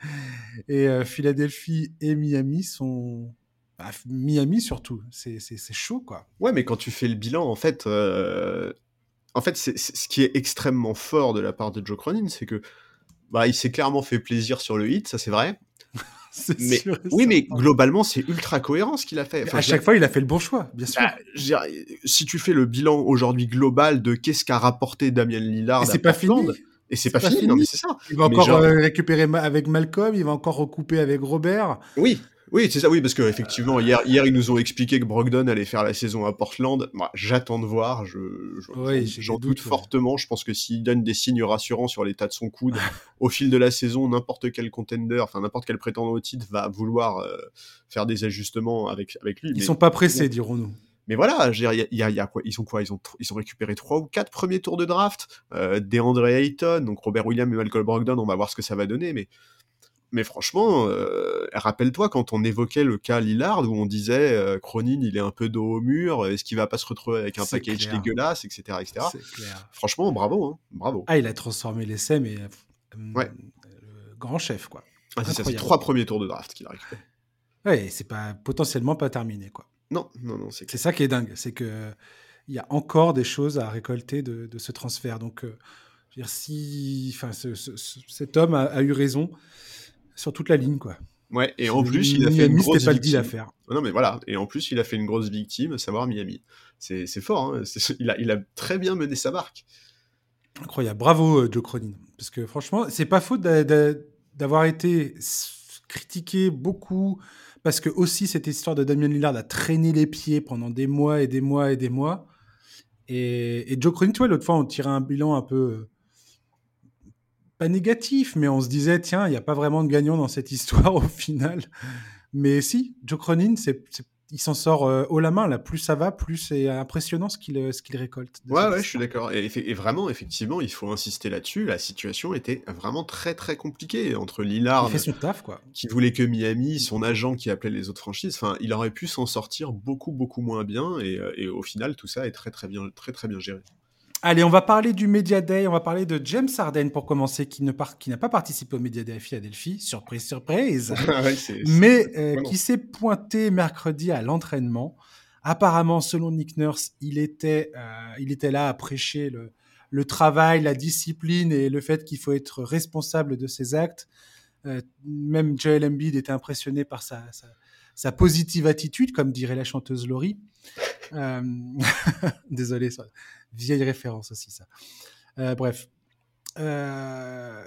Speaker 1: <laughs> Et euh, Philadelphie et Miami sont. bah, Miami surtout, c'est chaud quoi.
Speaker 3: Ouais, mais quand tu fais le bilan, en fait, euh, en fait, c'est, c'est- ce qui est extrêmement fort de la part de Joe Cronin, c'est que bah, il s'est clairement fait plaisir sur le hit, ça c'est vrai. <laughs>
Speaker 1: C'est
Speaker 3: Mais
Speaker 1: sûr
Speaker 3: oui, mais globalement, c'est ultra cohérent ce qu'il a fait. Enfin,
Speaker 1: à chaque fois, il a fait le bon choix, bien sûr.
Speaker 3: bah, dire, si tu fais le bilan aujourd'hui global de qu'est-ce qu'a rapporté Damien Lillard
Speaker 1: et
Speaker 3: à
Speaker 1: c'est pas
Speaker 3: Portland,
Speaker 1: fini.
Speaker 3: et c'est pas, fini,
Speaker 1: fini.
Speaker 3: non mais c'est ça.
Speaker 1: Il va
Speaker 3: mais
Speaker 1: encore
Speaker 3: genre-
Speaker 1: euh, récupérer avec Malcolm, il va encore recouper avec Robert.
Speaker 3: Oui, oui, c'est ça, oui, parce que effectivement, hier, hier, ils nous ont expliqué que Brogdon allait faire la saison à Portland. Moi, j'attends de voir, je, je-
Speaker 1: Oui,
Speaker 3: j'en- doute
Speaker 1: ouais.
Speaker 3: fortement. Je pense que s'il donne des signes rassurants sur l'état de son coude au fil de la saison, n'importe quel contender, enfin n'importe quel prétendant au titre va vouloir euh, faire des ajustements avec, avec lui.
Speaker 1: Ils
Speaker 3: mais,
Speaker 1: sont pas pressés, dirons-nous.
Speaker 3: mais voilà, il y y y a quoi? Ils ont quoi? Ils ont, tr- ils ont récupéré trois ou quatre premiers tours de draft. Euh, DeAndre Ayton, donc Robert Williams et Malcolm Brogdon, on va voir ce que ça va donner, mais mais franchement, euh, rappelle-toi quand on évoquait le cas Lillard où on disait euh, Cronin il est un peu dos au mur, est-ce qu'il va pas se retrouver avec un package
Speaker 1: clair.
Speaker 3: dégueulasse, etc., etc.
Speaker 1: Clair.
Speaker 3: Franchement, bravo, hein, bravo.
Speaker 1: Ah, il a transformé l'essai, mais euh,
Speaker 3: Ouais.
Speaker 1: le grand chef, quoi.
Speaker 3: Ah, c'est ça, c'est trois premiers tours de draft qu'il a récupéré.
Speaker 1: Ouais, c'est pas potentiellement pas terminé, quoi.
Speaker 3: Non, non, non, c'est
Speaker 1: ça qui est dingue, c'est que il y a encore des choses à récolter de, de ce transfert. Donc, euh, je veux dire, si, enfin, ce- ce- ce- cet homme a, a eu raison sur toute la ligne, quoi.
Speaker 3: Ouais, et en plus, il a fait une grosse
Speaker 1: pas le deal à
Speaker 3: victime.
Speaker 1: faire.
Speaker 3: Non, mais voilà, et en plus, il a fait une grosse victime, à savoir Miami. C'est fort, hein. il, a, il a très bien mené sa barque.
Speaker 1: Incroyable. Bravo, euh, Joe Cronin. Parce que franchement, c'est pas faute d'a- d'a- d'avoir été critiqué beaucoup. Parce que aussi, cette histoire de Damien Lillard a traîné les pieds pendant des mois et des mois et des mois. Et, et Joe Cronin, tu vois, l'autre fois, on tirait un bilan un peu. Pas négatif, mais on se disait, tiens, il n'y a pas vraiment de gagnant dans cette histoire au final. Mais si, Joe Cronin, c'est, il s'en sort euh, haut la main. Là. Plus ça va, plus c'est impressionnant ce qu'il, euh, récolte.
Speaker 3: Ouais, je suis d'accord. Et vraiment, effectivement, il faut insister là-dessus. La situation était vraiment très, très compliquée entre Lillard,
Speaker 1: Il fait son taf, quoi.
Speaker 3: qui voulait que Miami, son agent qui appelait les autres franchises. Enfin, il aurait pu s'en sortir beaucoup, beaucoup moins bien. Et, euh, et au final, tout ça est très, très bien, très, très bien géré.
Speaker 1: Allez, on va parler du Media Day. On va parler de James Harden pour commencer, qui ne par- qui n'a pas participé au Media Day à Philadelphie. Surprise, surprise. <laughs>
Speaker 3: Ouais, c'est-
Speaker 1: mais euh, qui s'est pointé mercredi à l'entraînement. Apparemment, selon Nick Nurse, il était, euh, il était là à prêcher le, le travail, la discipline et le fait qu'il faut être responsable de ses actes. Euh, même Joel Embiid était impressionné par sa, sa, sa positive attitude, comme dirait la chanteuse Laurie. Euh, <laughs> Désolé, ça- vieille référence aussi ça. Euh, bref. Euh,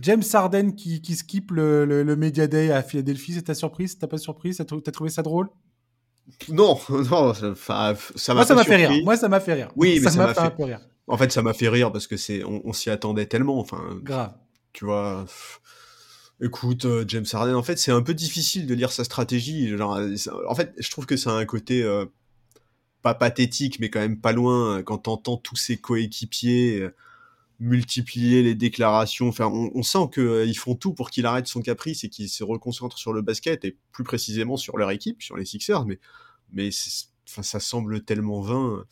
Speaker 1: James Harden qui, qui skip le, le, le Media Day à Philadelphie, c'est ta surprise? T'as pas surprise? T'as trou- t'as trouvé ça drôle?
Speaker 3: Non, <laughs> non, ça, m'a
Speaker 1: Moi, ça m'a fait rire. Moi, ça m'a fait rire.
Speaker 3: Oui, mais ça m'a
Speaker 1: fait un peu rire.
Speaker 3: En fait, ça m'a fait rire parce que c'est, on, s'y attendait tellement. Enfin,
Speaker 1: grave.
Speaker 3: Tu vois. Écoute, euh, James Harden, en fait, c'est un peu difficile de lire sa stratégie. Genre, en fait, je trouve que ça a un côté euh, pas pathétique, mais quand même pas loin quand t'entends tous ses coéquipiers euh, multiplier les déclarations. Enfin, on, sent qu'ils font tout pour qu'il arrête son caprice et qu'il se reconcentre sur le basket et plus précisément sur leur équipe, sur les Sixers. Mais, mais enfin, ça semble tellement vain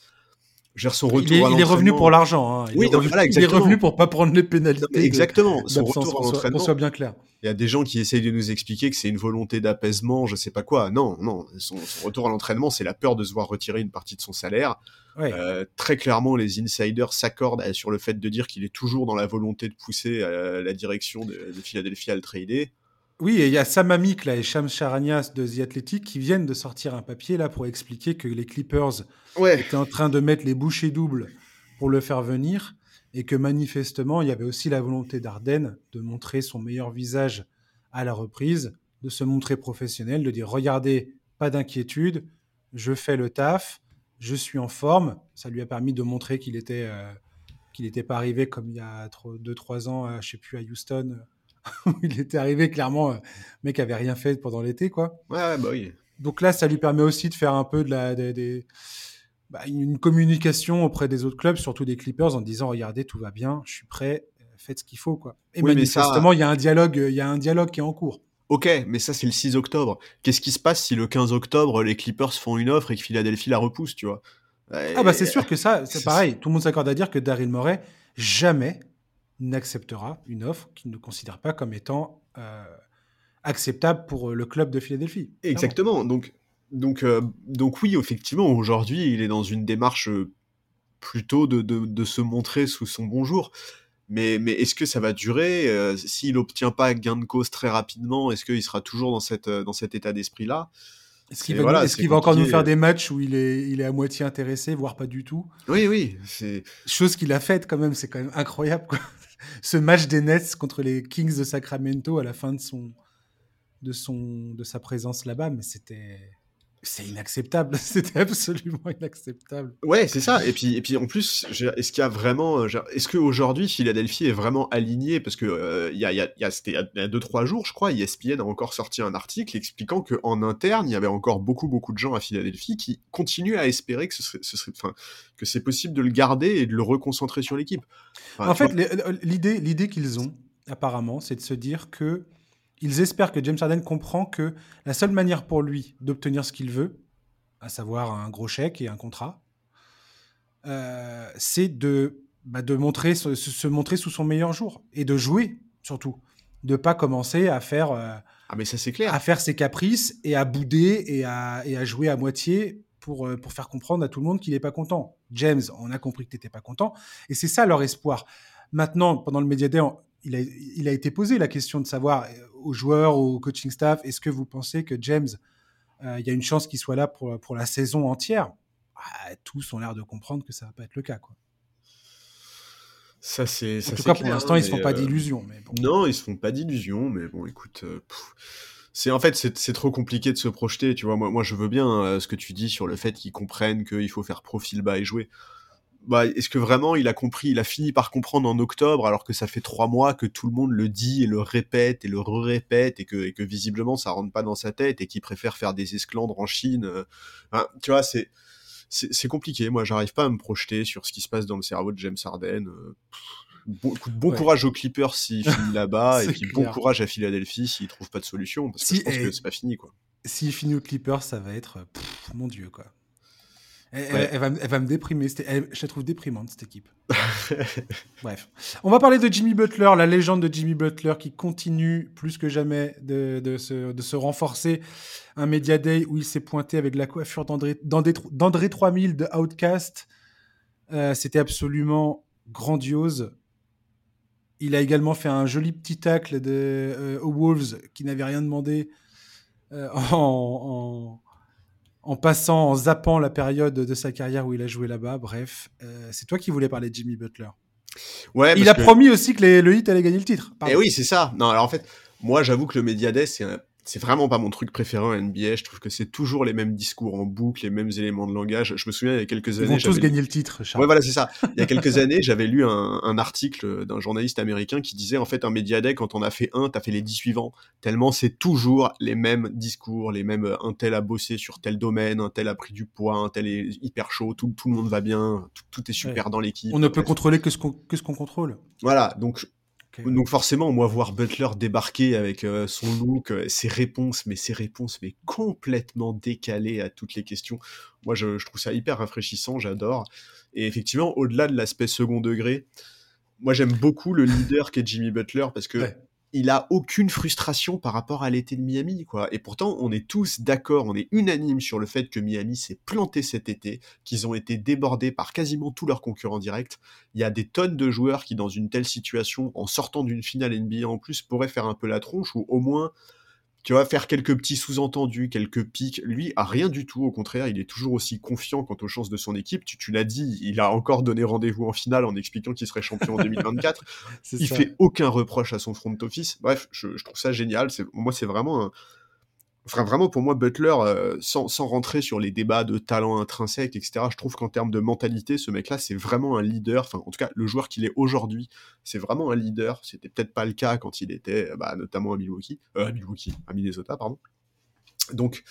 Speaker 3: son retour
Speaker 1: il est, revenu pour l'argent. Hein. Il, oui, est revenu, il est revenu pour pas prendre les pénalités.
Speaker 3: exactement. son retour à l'entraînement.
Speaker 1: Qu'on soit bien clair.
Speaker 3: Il y a des gens qui essayent de nous expliquer que c'est une volonté d'apaisement, je sais pas quoi. Non, non. Son, retour à l'entraînement, c'est la peur de se voir retirer une partie de son salaire. Euh, très clairement, les insiders s'accordent sur le fait de dire qu'il est toujours dans la volonté de pousser euh, la direction de, de Philadelphie à le trader.
Speaker 1: Oui, et il y a Sam Amick là, et Shams Charanias de The Athletic qui viennent de sortir un papier là pour expliquer que les Clippers étaient en train de mettre les bouchées doubles pour le faire venir et que manifestement il y avait aussi la volonté d'Arden de montrer son meilleur visage à la reprise, de se montrer professionnel, de dire regardez, pas d'inquiétude, je fais le taf, je suis en forme. Ça lui a permis de montrer qu'il était euh, qu'il n'était pas arrivé comme il y a 2-3 ans, à, je sais plus à Houston <laughs> il était arrivé clairement, le euh, mec avait rien fait pendant l'été, quoi.
Speaker 3: Ouais, bah oui.
Speaker 1: Donc là, ça lui permet aussi de faire un peu de la, bah, une communication auprès des autres clubs, surtout des Clippers, en disant regardez, tout va bien, je suis prêt, euh, faites ce qu'il faut, quoi. Et manifestement, il y a un dialogue, il y a un dialogue qui est en cours.
Speaker 3: Ok, mais ça c'est le 6 octobre. Qu'est-ce qui se passe si le 15 octobre les Clippers font une offre et que Philadelphie la repousse, tu vois?
Speaker 1: Ah bah c'est sûr que ça, c'est pareil. Tout le monde s'accorde à dire que Daryl Morey jamais n'acceptera une offre qu'il ne considère pas comme étant euh, acceptable pour le club de Philadelphie.
Speaker 3: Exactement. Donc, donc, euh, donc oui, effectivement, aujourd'hui, il est dans une démarche euh, plutôt de, de, se montrer sous son bon jour. Mais, mais est-ce que ça va durer? S'il n'obtient pas gain de cause très rapidement, est-ce qu'il sera toujours dans, cette, dans cet état d'esprit-là?
Speaker 1: Est-ce qu'il va, est va, encore nous faire des matchs où il est, il est à moitié intéressé, voire pas du tout?
Speaker 3: Oui, oui.
Speaker 1: Chose qu'il a faite quand même, c'est quand même incroyable. Quoi ce match des Nets contre les Kings de Sacramento à la fin de son de son de sa présence là-bas, mais c'était c'est inacceptable, <laughs> c'était absolument inacceptable.
Speaker 3: Ouais, c'est ça. Et puis, et puis en plus, est-ce qu'il y a vraiment, euh, est-ce qu'aujourd'hui Philadelphie est vraiment aligné Parce que euh, il y a, y a, c'était il y a deux trois jours, je crois, ESPN a encore sorti un article expliquant que en interne, il y avait encore beaucoup beaucoup de gens à Philadelphie qui continuent à espérer que ce serait, ce serait enfin, que c'est possible de le garder et de le reconcentrer sur l'équipe.
Speaker 1: en fait, euh, l'idée, l'idée qu'ils ont apparemment, c'est de se dire que ils espèrent que James Harden comprend que la seule manière pour lui d'obtenir ce qu'il veut, à savoir un gros chèque et un contrat, euh, c'est de, bah, de montrer, se, montrer sous son meilleur jour et de jouer surtout, de pas commencer à faire, euh,
Speaker 3: ah mais ça c'est clair,
Speaker 1: à faire ses caprices et à bouder et à, et à jouer à moitié pour, euh, pour faire comprendre à tout le monde qu'il n'est pas content. James, on a compris que tu n'étais pas content et c'est ça leur espoir. Maintenant, pendant le Media il a, il a été posé la question de savoir aux joueurs, au coaching staff, est-ce que vous pensez que James, euh, il y a une chance qu'il soit là pour, pour la saison entière? Ah, Tous ont l'air de comprendre que ça va pas être le cas. Quoi.
Speaker 3: Ça, c'est,
Speaker 1: en tout cas, pour l'instant, ils se font pas euh, d'illusions. Mais
Speaker 3: Non, ils se font pas d'illusions, mais bon, écoute. Euh, c'est en fait c'est trop compliqué de se projeter tu vois moi moi je veux bien ce que tu dis sur le fait qu'ils comprennent qu'il faut faire profil bas et jouer bah, est-ce que vraiment il a compris, il a fini par comprendre en octobre, alors que ça fait trois mois que tout le monde le dit et le répète et le répète et que, et que visiblement ça rentre pas dans sa tête et qu'il préfère faire des esclandres en Chine. Euh, tu vois, c'est c'est compliqué. Moi, j'arrive pas à me projeter sur ce qui se passe dans le cerveau de James Harden. Euh, bon, bon courage aux Clippers s'il <laughs> finit là-bas et puis bon courage à Philadelphie s'il trouve pas de solution parce que je pense que c'est pas fini quoi.
Speaker 1: S'il finit aux Clippers, ça va être mon dieu quoi. Elle, va, me déprimer. je la trouve déprimante, cette équipe. <laughs> Bref. On va parler de Jimmy Butler, la légende de Jimmy Butler qui continue plus que jamais de, de, se, de se, renforcer. Un Media Day où il s'est pointé avec la coiffure d'André 3000 de Outcast. Euh, c'était absolument grandiose. Il a également fait un joli petit tacle de, euh, aux Wolves qui n'avaient rien demandé euh, <laughs> en, en passant, en zappant la période de sa carrière où il a joué là-bas. Bref, euh, c'est toi qui voulais parler de Jimmy Butler.
Speaker 3: Ouais,
Speaker 1: il a promis aussi que le Heat allait gagner le titre.
Speaker 3: Et eh oui, c'est ça. Non, alors en fait, moi, j'avoue que le Media Day, c'est c'est vraiment pas mon truc préféré en NBA. Je trouve que c'est toujours les mêmes discours en boucle, les mêmes éléments de langage. Je me souviens il y a quelques années.
Speaker 1: Ils tous gagner le titre.
Speaker 3: Charles. Ouais, voilà, c'est ça. Il y a quelques <laughs> années, j'avais lu un, un article d'un journaliste américain qui disait en fait un média day quand on a fait un, t'as fait les dix suivants. Tellement c'est toujours les mêmes discours, les mêmes. Un tel a bossé sur tel domaine, un tel a pris du poids, un tel est hyper chaud, tout, tout le monde va bien, tout, est super dans l'équipe.
Speaker 1: On ne peut contrôler que ce qu'on que ce qu'on contrôle.
Speaker 3: Voilà, donc donc forcément, moi, voir Butler débarquer avec euh, son look, euh, ses réponses, mais ses réponses, mais complètement décalées à toutes les questions, moi, je, trouve ça hyper rafraîchissant, j'adore. Et effectivement, au-delà de l'aspect second degré, moi, j'aime beaucoup le leader qu'est Jimmy Butler parce que il a aucune frustration par rapport à l'été de Miami, quoi. Et pourtant, on est tous d'accord, on est unanime sur le fait que Miami s'est planté cet été, qu'ils ont été débordés par quasiment tous leurs concurrents directs. Il y a des tonnes de joueurs qui, dans une telle situation, en sortant d'une finale NBA en plus, pourraient faire un peu la tronche ou au moins tu vas faire quelques petits sous-entendus, quelques pics. Lui, a rien du tout. Au contraire, il est toujours aussi confiant quant aux chances de son équipe. Tu, l'as dit, il a encore donné rendez-vous en finale en expliquant qu'il serait champion en 2024. <laughs> il fait aucun reproche à son front office. Bref, je, je trouve ça génial. Moi, c'est vraiment un, Enfin, vraiment, pour moi, Butler, euh, sans, sans, rentrer sur les débats de talent intrinsèque, etc., je trouve qu'en termes de mentalité, ce mec-là, c'est vraiment un leader. Enfin, en tout cas, le joueur qu'il est aujourd'hui, c'est vraiment un leader. C'était peut-être pas le cas quand il était, bah, notamment à Milwaukee, euh, à Milwaukee, à Minnesota, pardon. Donc,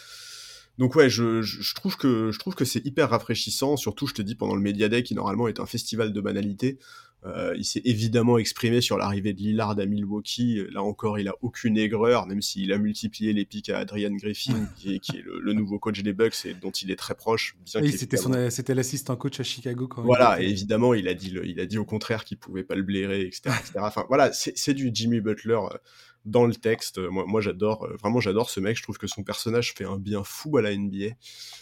Speaker 3: donc ouais, je, je, trouve que je trouve que c'est hyper rafraîchissant. Surtout, je te dis pendant le Media Day, qui normalement est un festival de banalité. Euh, il s'est évidemment exprimé sur l'arrivée de Lillard à Milwaukee. Là encore, il a aucune aigreur, même s'il a multiplié les pics à Adrian Griffin, qui est, qui est le, nouveau coach des Bucks et dont il est très proche.
Speaker 1: c'était l'assistant coach à Chicago. Quand
Speaker 3: voilà, et évidemment, il a dit, le, il a dit au contraire qu'il pouvait pas le blairer, etc. etc. enfin, voilà, c'est du Jimmy Butler euh, dans le texte. Moi, moi j'adore, euh, vraiment, j'adore ce mec. Je trouve que son personnage fait un bien fou à la NBA.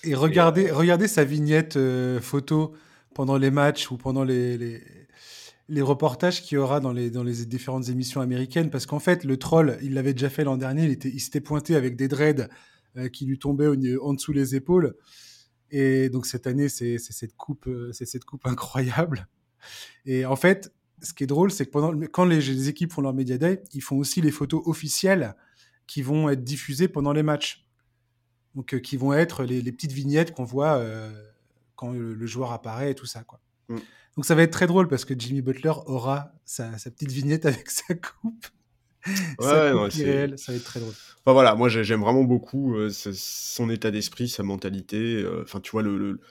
Speaker 1: Et regardez, regardez sa vignette photo pendant les matchs ou pendant les, les les reportages qu'il y aura dans les, différentes émissions américaines, parce qu'en fait, le troll, il l'avait déjà fait l'an dernier, il s'était pointé avec des dreads euh, qui lui tombaient en dessous les épaules. Et donc cette année, c'est, cette coupe, euh, c'est cette coupe incroyable. Et en fait, ce qui est drôle, c'est que pendant, quand les, équipes font leur Media Day, ils font aussi les photos officielles qui vont être diffusées pendant les matchs. Donc, euh, qui vont être les, petites vignettes qu'on voit quand le, joueur apparaît et tout ça, quoi. Mm. Donc ça va être très drôle parce que Jimmy Butler aura sa, petite vignette avec sa coupe.
Speaker 3: Ouais, non,
Speaker 1: réelle, ça va être très drôle.
Speaker 3: Enfin voilà, moi j'aime vraiment beaucoup euh, son état d'esprit, sa mentalité. Euh, enfin, tu vois, le,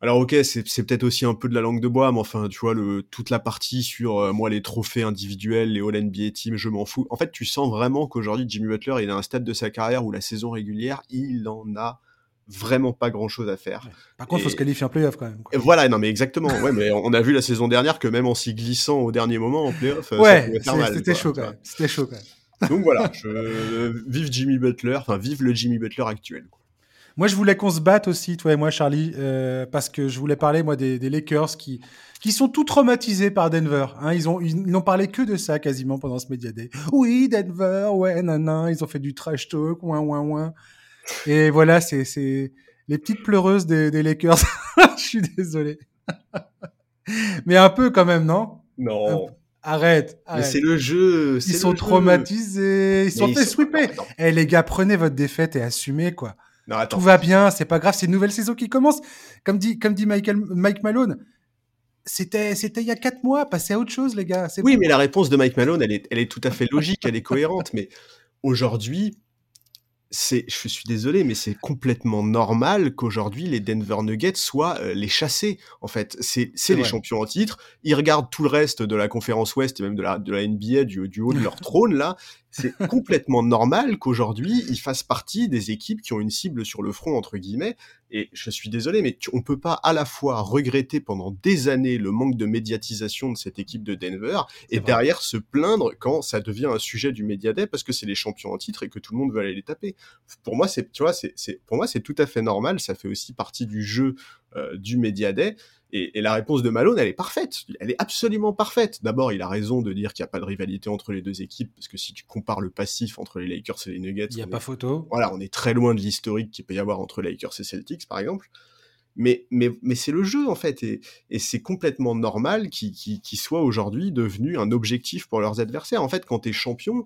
Speaker 3: Alors ok, c'est peut-être aussi un peu de la langue de bois, mais enfin, tu vois, le, toute la partie sur euh, moi les trophées individuels, les All NBA Team, je m'en fous. En fait, tu sens vraiment qu'aujourd'hui Jimmy Butler, il est à un stade de sa carrière où la saison régulière, il en a vraiment pas grand chose à faire.
Speaker 1: Par contre, il faut se qualifier en playoff quand même.
Speaker 3: Voilà, non mais exactement. Ouais, mais on a vu la saison dernière que même en s'y glissant au dernier moment en playoff,
Speaker 1: euh, ouais, c'était chaud, quand même. C'était chaud.
Speaker 3: Donc voilà, <laughs> je... vive Jimmy Butler, enfin vive le Jimmy Butler actuel.
Speaker 1: Moi, je voulais qu'on se batte aussi, toi et moi, Charlie, euh, parce que je voulais parler, moi, des, Lakers qui, qui sont tout traumatisés par Denver. Hein. Ils ont, ils n'ont parlé que de ça quasiment pendant ce Media Day. Oui, Denver, ouais, nan, ils ont fait du trash talk, ouin, ouin, ouin. Et voilà, c'est les petites pleureuses des, des Lakers. <laughs> Je suis désolé. Mais un peu quand même, non?
Speaker 3: Non.
Speaker 1: Arrête,
Speaker 3: Mais c'est le jeu.
Speaker 1: Ils sont traumatisés. Ils sont fait sweeper. Eh les gars, prenez votre défaite et assumez quoi. Non, Tout va bien, c'est pas grave, c'est une nouvelle saison qui commence. Comme dit, comme dit Michael, Mike Malone, c'était, c'était il y a quatre mois, passez à autre chose, les gars.
Speaker 3: Oui, mais la réponse de Mike Malone, elle est, elle est tout à fait logique, elle est cohérente. Mais aujourd'hui, c'est, je suis désolé, mais c'est complètement normal qu'aujourd'hui les Denver Nuggets soient euh, les chassés. En fait, c'est, c'est les champions en titre. Ils regardent tout le reste de la conférence Ouest et même de la, de la NBA du, du haut de leur <laughs> trône là. C'est complètement normal qu'aujourd'hui ils fassent partie des équipes qui ont une cible sur le front entre guillemets. Et je suis désolé, mais on peut pas à la fois regretter pendant des années le manque de médiatisation de cette équipe de Denver et derrière se plaindre quand ça devient un sujet du Media parce que c'est les champions en titre et que tout le monde veut aller les taper. Pour moi, c'est, tu vois, c'est, pour moi, c'est tout à fait normal. Ça fait aussi partie du jeu euh, du Media Et, la réponse de Malone, elle est parfaite. Elle est absolument parfaite. D'abord, il a raison de dire qu'il n'y a pas de rivalité entre les deux équipes, parce que si tu compares le passif entre les Lakers et les Nuggets,
Speaker 1: il n'y a pas photo.
Speaker 3: Voilà, on est très loin de l'historique qu'il peut y avoir entre Lakers et Celtics, par exemple. Mais, mais, mais c'est le jeu, en fait, et, et c'est complètement normal qu'ils soient aujourd'hui devenus un objectif pour leurs adversaires. En fait, quand tu es champion,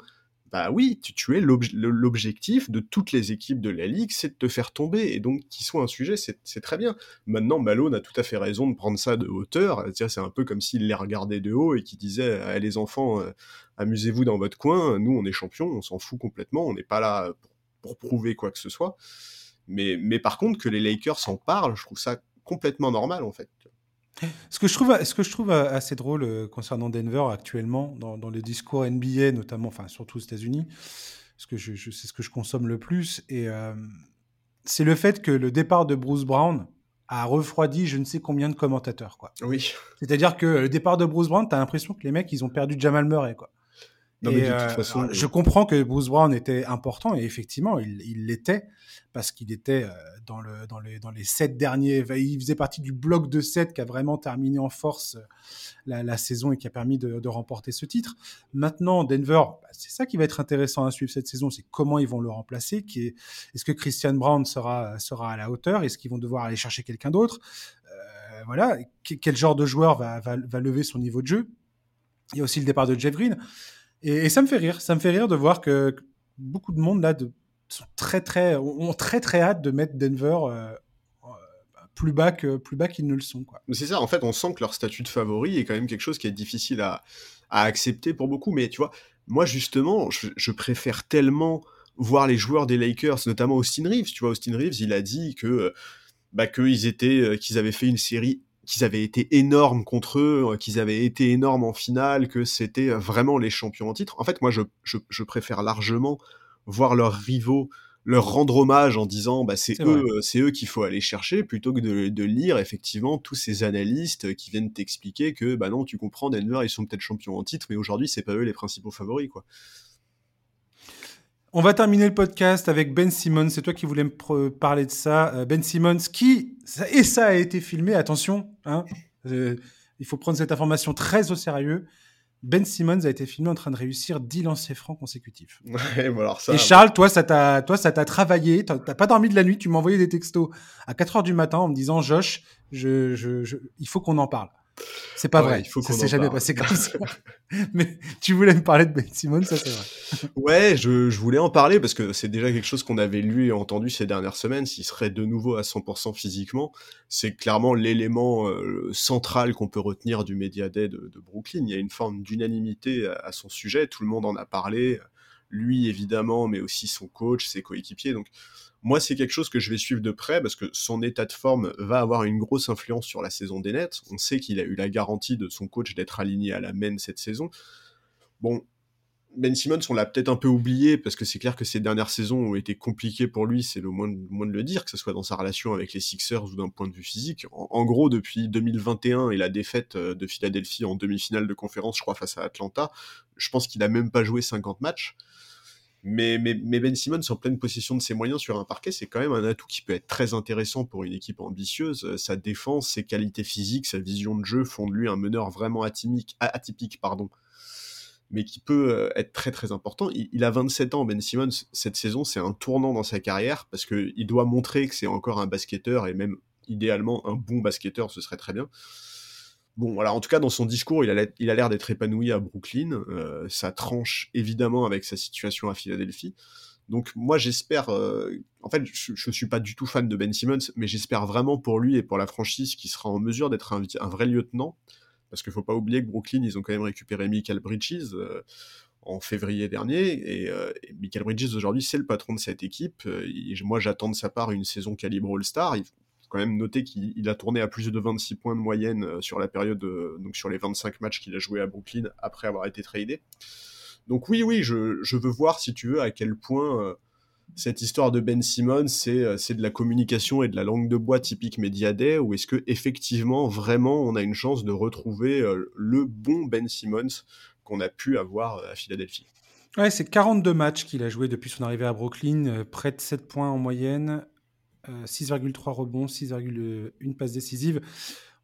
Speaker 3: bah oui, tu, es l'objectif de toutes les équipes de la ligue, c'est de te faire tomber. Et donc, qu'ils soient un sujet, c'est très bien. Maintenant, Malone a tout à fait raison de prendre ça de hauteur. C'est un peu comme s'il les regardait de haut et qu'il disait eh, les enfants, euh, amusez-vous dans votre coin. Nous, on est champions, on s'en fout complètement. On n'est pas là pour, prouver quoi que ce soit. Mais par contre, que les Lakers s'en parlent, je trouve ça complètement normal, en fait.
Speaker 1: Ce que je trouve, ce que je trouve assez drôle euh, concernant Denver actuellement, dans, les discours NBA notamment, enfin surtout aux États-Unis, parce que je, c'est ce que je consomme le plus, et euh, c'est le fait que le départ de Bruce Brown a refroidi je ne sais combien de commentateurs, quoi.
Speaker 3: Oui.
Speaker 1: C'est-à-dire que le départ de Bruce Brown, t'as l'impression que les mecs, ils ont perdu Jamal Murray, quoi. Non, mais de toute euh, façon, je comprends que Bruce Brown était important et effectivement, il l'était parce qu'il était euh, dans, le, dans, les, dans les sept derniers. Il faisait partie du bloc de sept qui a vraiment terminé en force euh, la, saison et qui a permis de, remporter ce titre. Maintenant, Denver, bah, c'est ça qui va être intéressant à suivre cette saison, c'est comment ils vont le remplacer. Est-ce que Christian Brown sera, sera à la hauteur Est-ce qu'ils vont devoir aller chercher quelqu'un d'autre Voilà, quel genre de joueur va, va, va lever son niveau de jeu Il y a aussi le départ de Jeff Green. Et, ça me fait rire. Ça me fait rire de voir que beaucoup de monde là sont très très ont très très hâte de mettre Denver euh, euh, plus bas que plus bas qu'ils ne le sont.
Speaker 3: C'est ça. En fait, on sent que leur statut de favori est quand même quelque chose qui est difficile à, accepter pour beaucoup. Mais tu vois, moi justement, je, préfère tellement voir les joueurs des Lakers, notamment Austin Reeves. Tu vois, Austin Reeves, il a dit que bah, qu'ils étaient, euh, qu'ils avaient fait une série qu'ils avaient été énormes contre eux, euh, qu'ils avaient été énormes en finale, que c'était euh, vraiment les champions en titre. En fait, moi, je, je, préfère largement voir leurs rivaux leur rendre hommage en disant bah c'est eux euh, c'est eux qu'il faut aller chercher plutôt que de, de, lire effectivement tous ces analystes qui viennent t'expliquer que bah non tu comprends Denver ils sont peut-être champions en titre mais aujourd'hui c'est pas eux les principaux favoris quoi.
Speaker 1: On va terminer le podcast avec Ben Simmons. C'est toi qui voulais me parler de ça. Euh, ben Simmons, qui, et ça a été filmé, attention, hein, euh, il faut prendre cette information très au sérieux. Ben Simmons a été filmé en train de réussir 10 lancers francs consécutifs. <laughs> et Charles, toi, ça t'a, toi, ça t'a travaillé. T'as pas dormi de la nuit. Tu m'as envoyé des textos à 4 heures du matin en me disant, Josh, je, il faut qu'on en parle. C'est pas vrai. Il faut ça s'est jamais passé comme ça. <laughs> Mais tu voulais me parler de Ben Simmons, ça c'est vrai. <laughs>
Speaker 3: Ouais, je, je, voulais en parler parce que c'est déjà quelque chose qu'on avait lu et entendu ces dernières semaines. S'il serait de nouveau à 100% physiquement, c'est clairement l'élément euh, central qu'on peut retenir du Media Day de, de, Brooklyn. Il y a une forme d'unanimité à, à, son sujet. Tout le monde en a parlé. Lui évidemment, mais aussi son coach, ses coéquipiers. Donc moi, c'est quelque chose que je vais suivre de près parce que son état de forme va avoir une grosse influence sur la saison des Nets. On sait qu'il a eu la garantie de son coach d'être aligné à la main cette saison. Bon, Ben Simmons, on l'a peut-être un peu oublié parce que c'est clair que ces dernières saisons ont été compliquées pour lui, c'est le moins, de le dire, que ce soit dans sa relation avec les Sixers ou d'un point de vue physique. En, gros, depuis 2021 et la défaite euh, de Philadelphie en demi-finale de conférence, je crois, face à Atlanta, je pense qu'il n'a même pas joué 50 matchs. Mais, Ben Simmons en pleine possession de ses moyens sur un parquet, c'est quand même un atout qui peut être très intéressant pour une équipe ambitieuse. Euh, sa défense, ses qualités physiques, sa vision de jeu font de lui un meneur vraiment atypique, pardon, mais qui peut euh, être très très important. Il, a 27 ans, Ben Simmons. Cette saison, c'est un tournant dans sa carrière parce qu'il doit montrer que c'est encore un basketteur et même idéalement un bon basketteur, ce serait très bien. Bon, voilà, en tout cas, dans son discours, il a, l'air d'être épanoui à Brooklyn. Euh, ça tranche évidemment avec sa situation à Philadelphie. Donc moi, j'espère... Euh, en fait, je, ne suis pas du tout fan de Ben Simmons, mais j'espère vraiment pour lui et pour la franchise qu'il sera en mesure d'être un, vrai lieutenant. Parce qu'il faut pas oublier que Brooklyn, ils ont quand même récupéré Michael Bridges euh, en février dernier. Et, Michael Bridges, aujourd'hui, c'est le patron de cette équipe. Moi, j'attends de sa part une saison calibre All-Star quand même noter qu'il a tourné à plus de 26 points de moyenne euh, sur la période, euh, donc sur les 25 matchs qu'il a joué à Brooklyn après avoir été tradé. Donc oui, oui, je, veux voir, si tu veux, à quel point euh, cette histoire de Ben Simmons, c'est de la communication et de la langue de bois typique Mediaday, ou est-ce que effectivement, vraiment, on a une chance de retrouver le bon Ben Simmons qu'on a pu avoir à Philadelphie?
Speaker 1: Ouais, c'est 42 matchs qu'il a joué depuis son arrivée à Brooklyn, près de 7 points en moyenne, 6,3 rebonds, 6,1 passes décisives.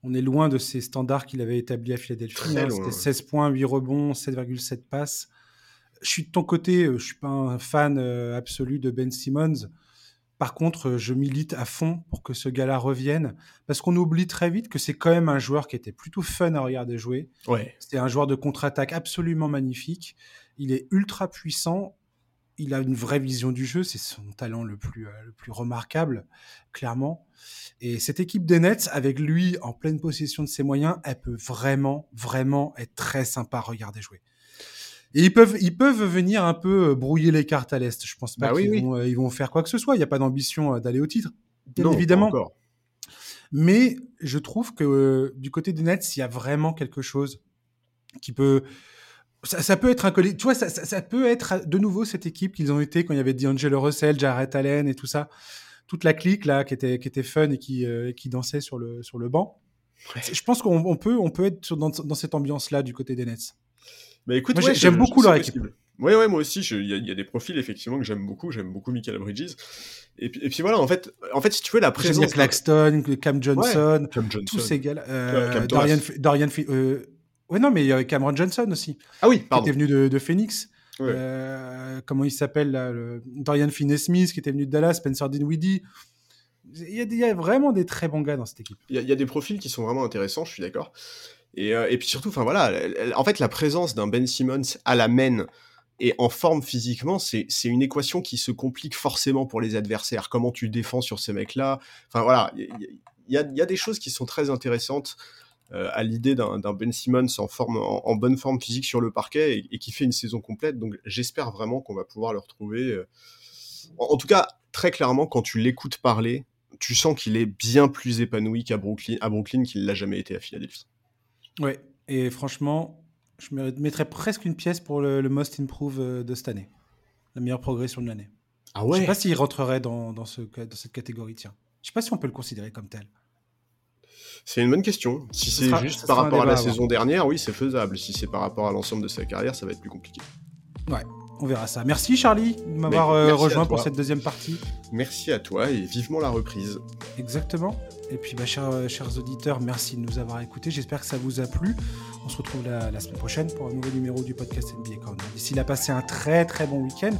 Speaker 1: On est loin de ces standards qu'il avait établis à Philadelphie. Hein. C'était 16 points, 8 rebonds, 7,7 passes. Je suis de ton côté, euh, je suis pas un fan euh, absolu de Ben Simmons. Par contre, euh, je milite à fond pour que ce gars-là revienne, parce qu'on oublie très vite que c'est quand même un joueur qui était plutôt fun à regarder jouer.
Speaker 3: Ouais.
Speaker 1: C'était un joueur de contre-attaque absolument magnifique. Il est ultra puissant. Il a une vraie vision du jeu. C'est son talent le plus, euh, le plus remarquable, clairement. Et cette équipe des Nets, avec lui en pleine possession de ses moyens, elle peut vraiment, vraiment être très sympa à regarder jouer. Et ils peuvent, ils peuvent venir un peu euh, brouiller les cartes à l'Est. Je pense pas
Speaker 3: Bah oui,
Speaker 1: qu'ils
Speaker 3: oui.
Speaker 1: vont, euh, ils vont faire quoi que ce soit. Il n'y a pas d'ambition d'aller au titre. Bien
Speaker 3: Non,
Speaker 1: évidemment. Mais je trouve que euh, du côté des Nets, il y a vraiment quelque chose qui peut. Ça, ça peut être un colli- Tu vois, ça, ça- ça peut être de nouveau cette équipe qu'ils ont été quand il y avait D'Angelo Russell, Jarrett Allen et tout ça. Toute la clique là qui était, qui était fun et qui, euh, qui dansait sur le, sur le banc. Je pense qu'on on peut, on peut être dans, dans cette ambiance-là du côté des Nets.
Speaker 3: Bah écoute, ouais,
Speaker 1: j'aime beaucoup leur équipe.
Speaker 3: possible. Ouais, moi aussi, il y, a- il y a des profils effectivement que j'aime beaucoup. J'aime beaucoup Michael Bridges. Et puis, et puis voilà, en fait, en fait, si tu veux la
Speaker 1: bien
Speaker 3: présence,
Speaker 1: Claxton, Cam Johnson,
Speaker 3: Cam Johnson.
Speaker 1: tous ces gars-là.
Speaker 3: Cam
Speaker 1: Euh. Dorian, Dorian euh, Ouais, non, mais il y avait Cameron Johnson aussi,
Speaker 3: Ah oui,
Speaker 1: qui
Speaker 3: pardon.
Speaker 1: était venu de, de Phoenix.
Speaker 3: Ouais.
Speaker 1: Euh, comment il s'appelle le... Dorian Finney-Smith qui était venu de Dallas, Spencer Dinwiddie. Il y, a, des- il y a vraiment des très bons gars dans cette équipe.
Speaker 3: Il y, a- il y a des profils qui sont vraiment intéressants, je suis d'accord. Et, euh, et puis surtout, enfin voilà, en fait, la présence d'un Ben Simmons à la main et en forme physiquement, c'est une équation qui se complique forcément pour les adversaires. Comment tu défends sur ces mecs-là? Enfin voilà, il y, a- y des choses qui sont très intéressantes à l'idée d'un Ben Simmons en, forme, en, en bonne forme physique sur le parquet et, et qui fait une saison complète. Donc j'espère vraiment qu'on va pouvoir le retrouver. euh. En, en tout cas, très clairement, quand tu l'écoutes parler, tu sens qu'il est bien plus épanoui qu'à Brooklyn, à Brooklyn qu'il l'a jamais été à Philadelphie.
Speaker 1: Ouais, et franchement, je me- mettrais presque une pièce pour le, le Most Improve euh, de cette année. La meilleure progression de l'année.
Speaker 3: Ah
Speaker 1: Je sais pas s'il rentrerait dans, dans, ce, dans cette catégorie, tiens. Je sais pas si on peut le considérer comme tel.
Speaker 3: C'est une bonne question. Si
Speaker 1: Ce
Speaker 3: c'est juste par rapport à la saison dernière, oui, c'est faisable. Si c'est par rapport à l'ensemble de sa carrière, ça va être plus compliqué.
Speaker 1: Ouais, on verra ça. Merci Charlie de m'avoir euh, rejoint pour cette deuxième partie.
Speaker 3: Merci à toi et vivement la reprise.
Speaker 1: Exactement. Et puis, bah, chers, euh, chers auditeurs, merci de nous avoir écoutés. J'espère que ça vous a plu. On se retrouve la, la semaine prochaine pour un nouveau numéro du podcast NBA Corner. D'ici là, passez un très très bon week-end,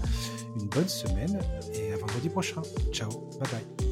Speaker 1: une bonne semaine et à vendredi prochain. Ciao, bye bye.